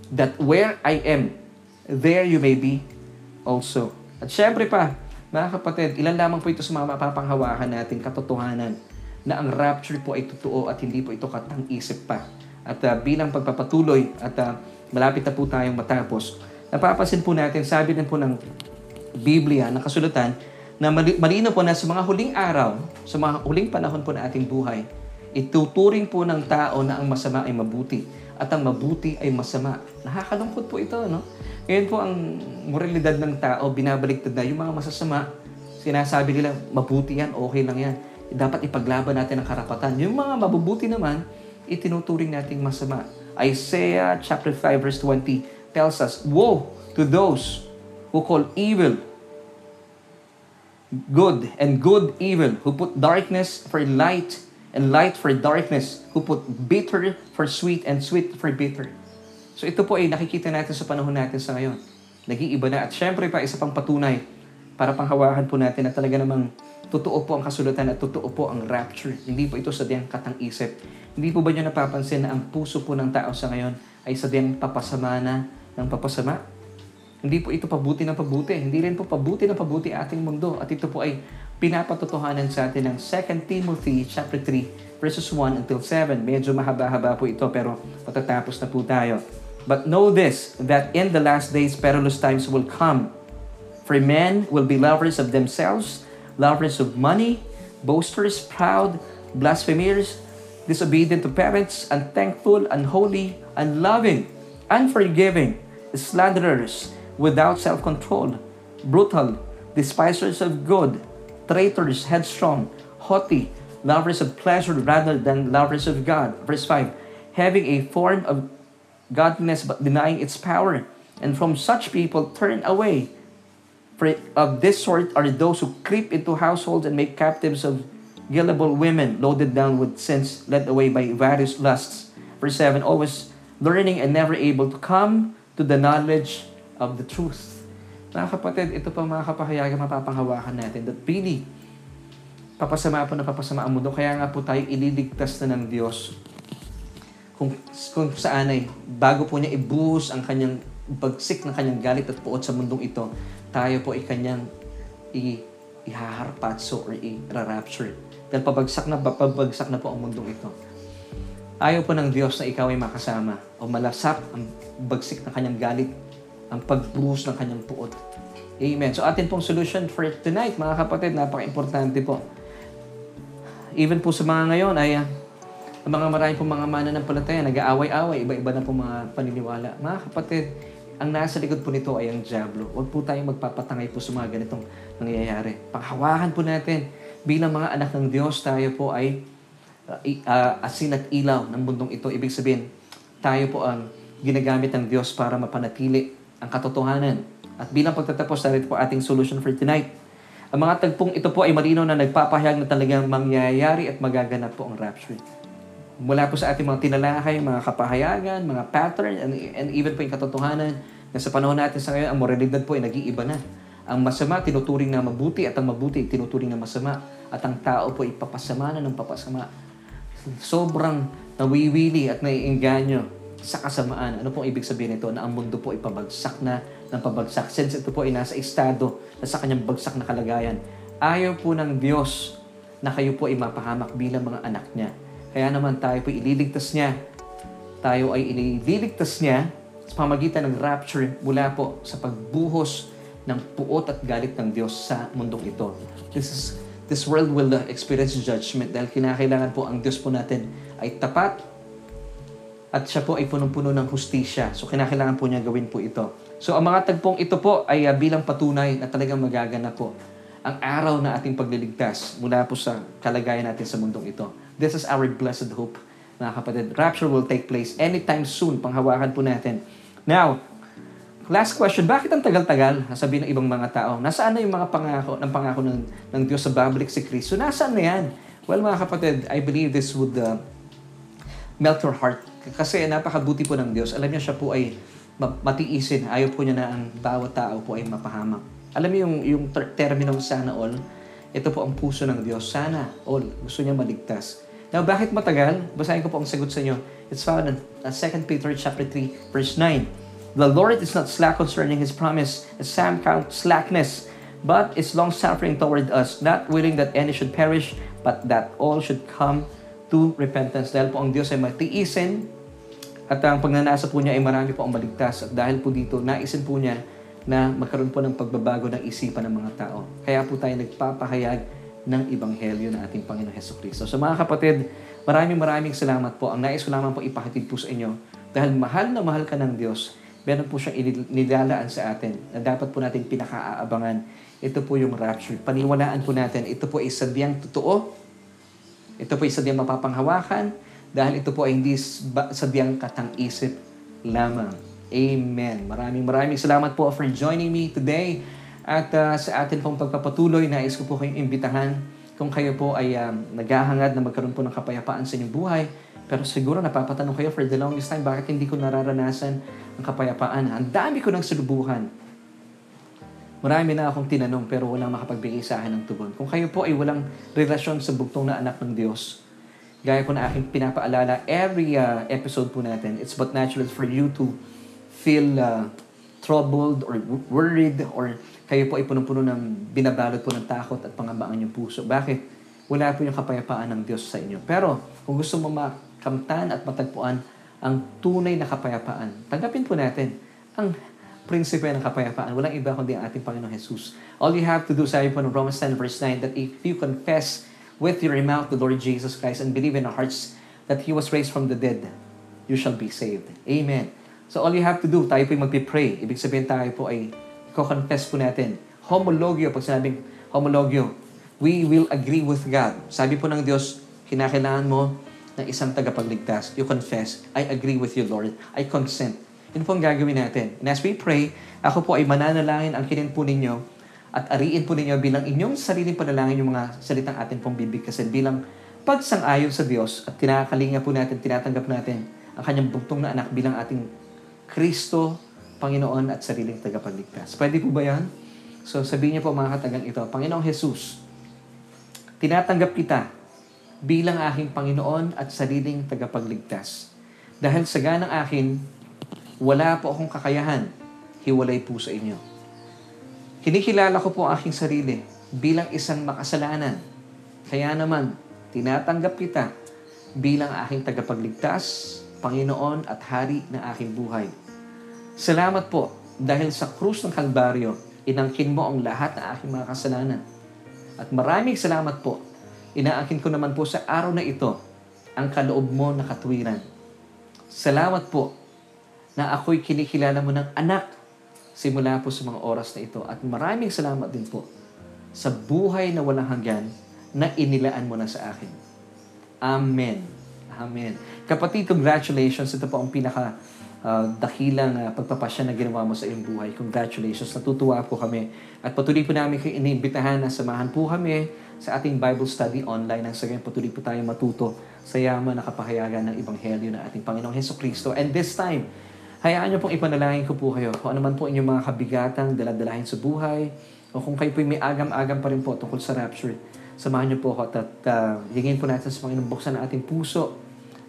that where I am, there you may be also. At syempre pa, mga kapatid, ilan lamang po ito sa mga mapapanghawakan natin katotohanan na ang rapture po ay totoo at hindi po ito katang isip pa. At uh, bilang pagpapatuloy at uh, malapit na po tayong matapos, napapansin po natin, sabi din po ng Biblia, ng kasulatan, na malino po na sa mga huling araw, sa mga huling panahon po na ating buhay, ituturing po ng tao na ang masama ay mabuti at ang mabuti ay masama. Nakakalungkot po ito, no? Ngayon po ang moralidad ng tao, binabaliktad na yung mga masasama, sinasabi nila, mabuti yan, okay lang yan. Dapat ipaglaban natin ang karapatan. Yung mga mabubuti naman, itinuturing nating masama. Isaiah chapter 5 verse 20 tells us, Woe to those who call evil good and good evil, who put darkness for light and light for darkness, who put bitter for sweet and sweet for bitter. So ito po ay nakikita natin sa panahon natin sa ngayon. Nag-iiba na. At syempre pa, isa pang patunay para panghawakan po natin na talaga namang totoo po ang kasulatan at totoo po ang rapture. Hindi po ito sadyang katang isip. Hindi po ba nyo napapansin na ang puso po ng tao sa ngayon ay sadyang papasama na ng papasama? Hindi po ito pabuti ng pabuti. Hindi rin po pabuti ng pabuti ating mundo. At ito po ay pinapatotohanan sa atin ng 2 Timothy chapter 3 verses 1 until 7. Medyo mahaba-haba po ito pero patatapos na po tayo. But know this, that in the last days perilous times will come. For men will be lovers of themselves, lovers of money, boasters, proud, blasphemers, disobedient to parents, unthankful, unholy, unloving, unforgiving, slanderers, without self-control, brutal, despisers of good, traitors, headstrong, haughty, lovers of pleasure rather than lovers of God. Verse 5, having a form of godliness but denying its power. And from such people turn away. For of this sort are those who creep into households and make captives of gullible women, loaded down with sins, led away by various lusts. Verse 7, always learning and never able to come to the knowledge of the truth. Mga kapatid, ito pa mga kapahayagan mapapanghawakan natin that really papasama po na papasama ang mundo. Kaya nga po tayo ililigtas na ng Diyos kung, kung saan ay bago po niya ibuhos ang kanyang bagsik ng kanyang galit at puot sa mundong ito, tayo po ay kanyang i, ihaharpatso or i-rapture. Dahil pabagsak na, pabagsak na po ang mundong ito. Ayaw po ng Diyos na ikaw ay makasama o malasap ang bagsik ng kanyang galit ang pagbuhos ng kanyang puot. Amen. So atin pong solution for tonight, mga kapatid, napaka-importante po. Even po sa mga ngayon ay uh, mga marami pong mga mana ng palataya, nag-aaway-away, iba-iba na pong mga paniniwala. Mga kapatid, ang nasa likod po nito ay ang Diablo. Huwag po tayong magpapatangay po sa mga ganitong nangyayari. Panghawakan po natin, bilang mga anak ng Diyos, tayo po ay uh, asin at ilaw ng mundong ito. Ibig sabihin, tayo po ang ginagamit ng Diyos para mapanatili ang katotohanan. At bilang pagtatapos na rin po ating solution for tonight, ang mga tagpong ito po ay malinaw na nagpapahayag na talagang mangyayari at magaganap po ang rapture. Mula po sa ating mga tinalakay, mga kapahayagan, mga pattern, and, and even po yung katotohanan na sa panahon natin sa ngayon, ang moralidad po ay nag-iiba na. Ang masama, tinuturing na mabuti at ang mabuti, tinuturing na masama. At ang tao po ipapasama na ng papasama. Sobrang nawiwili at naiinganyo sa kasamaan. Ano pong ibig sabihin nito? Na ang mundo po ay pabagsak na ng pabagsak. Since ito po ay nasa estado na sa kanyang bagsak na kalagayan. Ayaw po ng Diyos na kayo po ay mapahamak bilang mga anak niya. Kaya naman tayo po ililigtas niya. Tayo ay ililigtas niya sa pamagitan ng rapture mula po sa pagbuhos ng puot at galit ng Diyos sa mundong ito. This is this world will experience judgment dahil kinakailangan po ang Diyos po natin ay tapat at siya po ay punong-puno ng hustisya. So kinakailangan po niya gawin po ito. So ang mga tagpong ito po ay uh, bilang patunay na talagang magaganap po ang araw na ating pagliligtas mula po sa kalagayan natin sa mundong ito. This is our blessed hope, mga kapatid. Rapture will take place anytime soon. Panghawakan po natin. Now, Last question, bakit ang tagal-tagal? Sabi ng ibang mga tao, nasaan na yung mga pangako ng pangako ng, ng Diyos sa babalik si Kristo? Nasaan na yan? Well, mga kapatid, I believe this would uh, melt your heart. Kasi napakabuti po ng Diyos. Alam niya siya po ay matiisin. Ayaw po niya na ang bawat tao po ay mapahamak. Alam niyo yung, yung ter- terminong sana all? Ito po ang puso ng Diyos. Sana all. Gusto niya maligtas. Now, bakit matagal? Basahin ko po ang sagot sa inyo. It's found in uh, 2 Peter chapter 3, verse 9. The Lord is not slack concerning His promise, as some count slackness, but is long-suffering toward us, not willing that any should perish, but that all should come repentance. Dahil po ang Diyos ay matiisin, at ang pagnanasa po niya ay marami po ang maligtas. At dahil po dito, naisin po niya na magkaroon po ng pagbabago ng isipan ng mga tao. Kaya po tayo nagpapahayag ng Ebanghelyo ng ating Panginoon Heso Kristo. So mga kapatid, maraming maraming salamat po. Ang nais ko lamang po ipakatid po sa inyo dahil mahal na mahal ka ng Diyos, meron po siyang inilalaan sa atin na dapat po natin pinakaaabangan. Ito po yung rapture. Paniwalaan po natin, ito po ay sadyang totoo. Ito po ay sadyang mapapanghawakan dahil ito po ay hindi sadyang katang-isip lamang. Amen. Maraming maraming salamat po for joining me today. At uh, sa atin pong pagpapatuloy, nais ko po kayong imbitahan kung kayo po ay um, naghahangad na magkaroon po ng kapayapaan sa inyong buhay, pero siguro napapatanong kayo for the longest time, bakit hindi ko nararanasan ang kapayapaan? Ang dami ko ng sulubuhan. Marami na akong tinanong pero walang makapagbigay sa akin ng tugon. Kung kayo po ay walang relasyon sa bugtong na anak ng Diyos, gaya ko na aking pinapaalala every uh, episode po natin, it's but natural for you to feel uh, troubled or worried or kayo po ay punong-puno ng binabalot po ng takot at pangambangan yung puso. Bakit? Wala po yung kapayapaan ng Diyos sa inyo. Pero kung gusto mo ma- kamtan at matagpuan ang tunay na kapayapaan. Tanggapin po natin ang prinsipe ng kapayapaan. Walang iba kundi ang ating Panginoong Jesus. All you have to do, sabi po ng Romans 10 verse 9, that if you confess with your mouth the Lord Jesus Christ and believe in your hearts that He was raised from the dead, you shall be saved. Amen. So all you have to do, tayo po magpipray. Ibig sabihin tayo po ay i-confess po natin. Homologio, pag sinabing homologio, we will agree with God. Sabi po ng Diyos, kinakailangan mo ng isang tagapagligtas. You confess, I agree with you, Lord. I consent. Yun po ang gagawin natin. And as we pray, ako po ay mananalangin ang kinin po ninyo at ariin po ninyo bilang inyong sariling panalangin yung mga salitang atin pong bibigkasin bilang pagsang-ayon sa Diyos at tinakalinga po natin, tinatanggap natin ang kanyang bugtong na anak bilang ating Kristo, Panginoon at sariling tagapagligtas. Pwede po ba yan? So sabihin niyo po mga katagang ito, Panginoong Jesus, tinatanggap kita bilang aking Panginoon at sariling tagapagligtas. Dahil sa ganang akin, wala po akong kakayahan, hiwalay po sa inyo. Kinikilala ko po ang aking sarili bilang isang makasalanan. Kaya naman, tinatanggap kita bilang aking tagapagligtas, Panginoon at Hari ng aking buhay. Salamat po dahil sa krus ng Kalbaryo, inangkin mo ang lahat ng aking mga kasalanan. At maraming salamat po Inaakin ko naman po sa araw na ito ang kaloob mo na katwiran. Salamat po na ako'y kinikilala mo ng anak simula po sa mga oras na ito. At maraming salamat din po sa buhay na walang hanggan na inilaan mo na sa akin. Amen. Amen. Kapatid, congratulations. Ito po ang pinaka uh, dakilang uh, pagpapasya na ginawa mo sa iyong buhay. Congratulations. Natutuwa po kami. At patuloy po namin kayo iniimbitahan na samahan po kami sa ating Bible study online. Ang sa patuloy po tayong matuto sa yaman na kapahayagan ng Ebanghelyo ng ating Panginoong Heso Kristo. And this time, Hayaan niyo pong ipanalangin ko po kayo kung ano man po inyong mga kabigatang daladalahin sa buhay o kung kayo po may agam-agam pa rin po tungkol sa rapture. Samahan niyo po ako at uh, hingin po natin sa Panginoon buksan ang ating puso.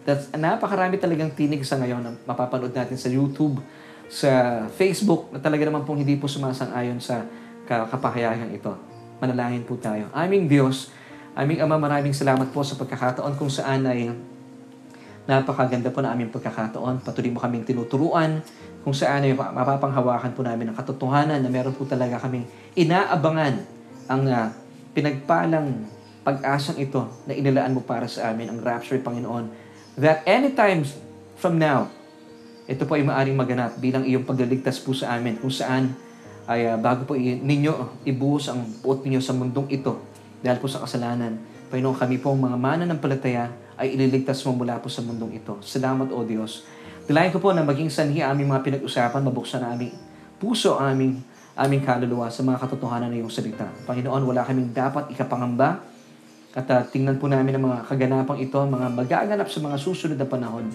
That's, napakarami talagang tinig sa ngayon na mapapanood natin sa YouTube, sa Facebook, na talaga naman pong hindi po sumasang-ayon sa kapahayahan ito. Manalangin po tayo. Aming Diyos, aming Ama, maraming salamat po sa pagkakataon kung saan ay Napakaganda po na aming pagkakataon. Patuloy mo kaming tinuturuan kung saan ay mapapanghawakan po namin ang katotohanan na meron po talaga kaming inaabangan ang uh, pinagpalang pag-asang ito na inilaan mo para sa amin, ang rapture, Panginoon, that anytime from now, ito po ay maaring maganap bilang iyong pagliligtas po sa amin kung saan ay uh, bago po ninyo ibuhos ang puot ninyo sa mundong ito dahil po sa kasalanan. Panginoon, kami po ang mga mana ng palataya ay ililigtas mo mula po sa mundong ito. Salamat, O Diyos. Dilayan ko po na maging sanhi aming mga pinag-usapan, mabuksan na aming puso, aming, aming kaluluwa sa mga katotohanan na iyong salita. Panginoon, wala kaming dapat ikapangamba at uh, tingnan po namin ang mga kaganapang ito, mga magaganap sa mga susunod na panahon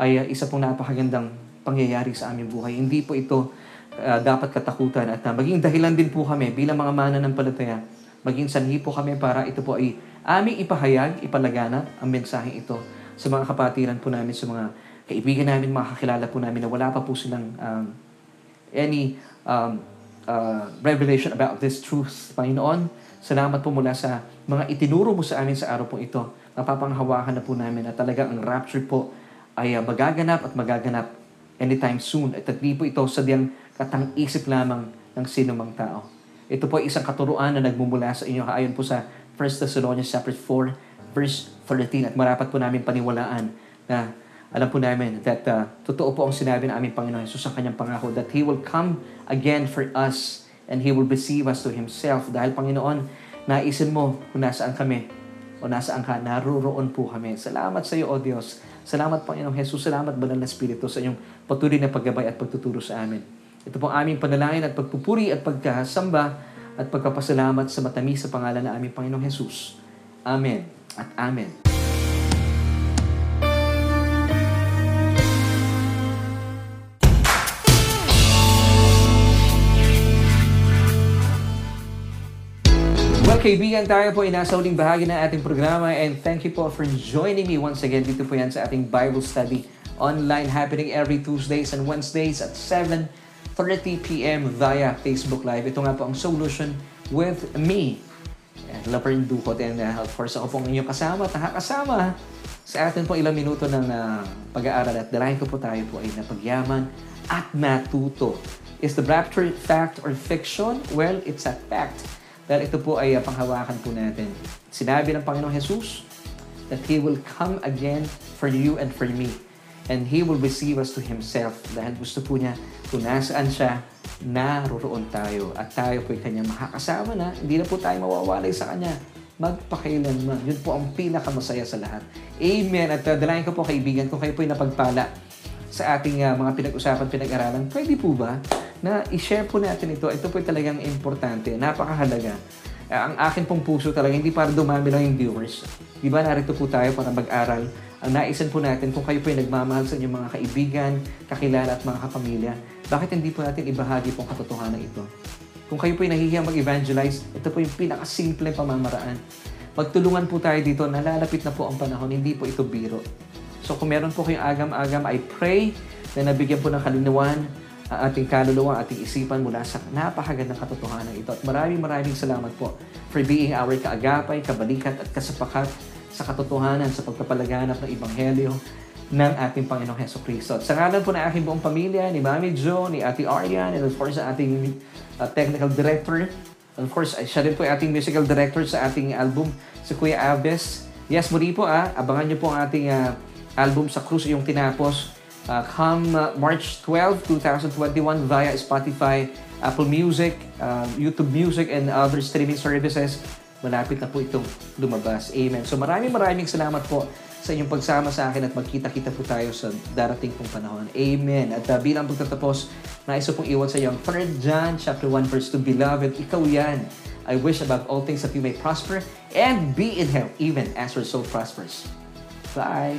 ay uh, isa pong napakagandang pangyayari sa aming buhay. Hindi po ito uh, dapat katakutan at uh, maging dahilan din po kami bilang mga mana ng palataya, maging sanhi po kami para ito po ay aming ipahayag, ipalaganap ang mensaheng ito sa mga kapatiran po namin, sa mga kaibigan namin, mga kakilala po namin na wala pa po silang um, any um, uh, revelation about this truth, Panginoon. Salamat po mula sa mga itinuro mo sa amin sa araw po ito. Napapanghawakan na po namin na talaga ang rapture po ay uh, magaganap at magaganap anytime soon. At at po ito sadyang katang-isip lamang ng sinumang tao. Ito po ay isang katuruan na nagmumula sa inyo ayon po sa 1 Thessalonians chapter 4, verse 14. At marapat po namin paniwalaan na alam po namin that uh, totoo po ang sinabi ng aming Panginoon Jesus sa kanyang pangako that He will come again for us and He will receive us to Himself. Dahil Panginoon, naisin mo kung nasaan kami o nasaan ka, naroroon po kami. Salamat sa iyo, O Diyos. Salamat, Panginoon Jesus. Salamat, Banal na Espiritu, sa inyong patuloy na paggabay at pagtuturo sa amin. Ito po aming panalangin at pagpupuri at pagkasamba at pagkapasalamat sa matamis sa pangalan na aming Panginoong Jesus. Amen at Amen. Well, kaibigan, tayo po ay nasa uling bahagi ng ating programa and thank you po for joining me once again dito po yan sa ating Bible study online happening every Tuesdays and Wednesdays at 7 30 p.m. via Facebook Live. Ito nga po ang solution with me. Laverne Ducot and uh, of course ako pong inyong kasama at nakakasama sa atin po ilang minuto ng uh, pag-aaral at dalahin ko po tayo po ay napagyaman at matuto. Is the rapture fact or fiction? Well, it's a fact. Dahil ito po ay uh, panghawakan po natin. Sinabi ng Panginoong Jesus that He will come again for you and for me and He will receive us to Himself dahil gusto po niya kung nasaan siya, naroroon tayo at tayo po'y kanyang makakasama na, hindi na po tayo mawawalay sa kanya magpakailanman. Yun po ang pinakamasaya sa lahat. Amen. At uh, dalayan ko po kaibigan, kung kayo po'y napagpala sa ating uh, mga pinag-usapan, pinag-aralan, pwede po ba na i-share po natin ito? Ito po talagang importante, napakahalaga. Uh, ang akin pong puso talaga, hindi para dumami lang yung viewers. Di ba narito po tayo para mag-aral ang naisan po natin kung kayo po ay nagmamahal sa inyong mga kaibigan, kakilala at mga kapamilya, bakit hindi po natin ibahagi po ang katotohanan ito? Kung kayo po ay nahihiyang mag-evangelize, ito po yung pinakasimple pamamaraan. Magtulungan po tayo dito, nalalapit na po ang panahon, hindi po ito biro. So kung meron po kayong agam-agam, I pray na nabigyan po ng kalinawan ang ating kaluluwa, ating isipan mula sa napakagandang katotohanan ito. At maraming maraming salamat po for being our kaagapay, kabalikat at kasapakat sa katotohanan sa pagpapalaganap ng Ebanghelyo ng ating Panginoong Heso Kristo. At sa ngalan po ng aking buong pamilya, ni Mami Jo, ni Ate Arian, and of course, ating uh, technical director, of course, siya rin po ating musical director sa ating album, si Kuya Abes. Yes, muli po ah, abangan niyo po ang ating uh, album sa Cruz yung tinapos uh, come uh, March 12, 2021 via Spotify, Apple Music, uh, YouTube Music, and other streaming services malapit na po itong lumabas. Amen. So maraming maraming salamat po sa inyong pagsama sa akin at magkita-kita po tayo sa darating pong panahon. Amen. At uh, bilang pagtatapos, nais pong iwan sa iyo ang 3 John chapter 1 verse 2, Beloved, ikaw yan. I wish above all things that you may prosper and be in health even as your soul prospers. Bye!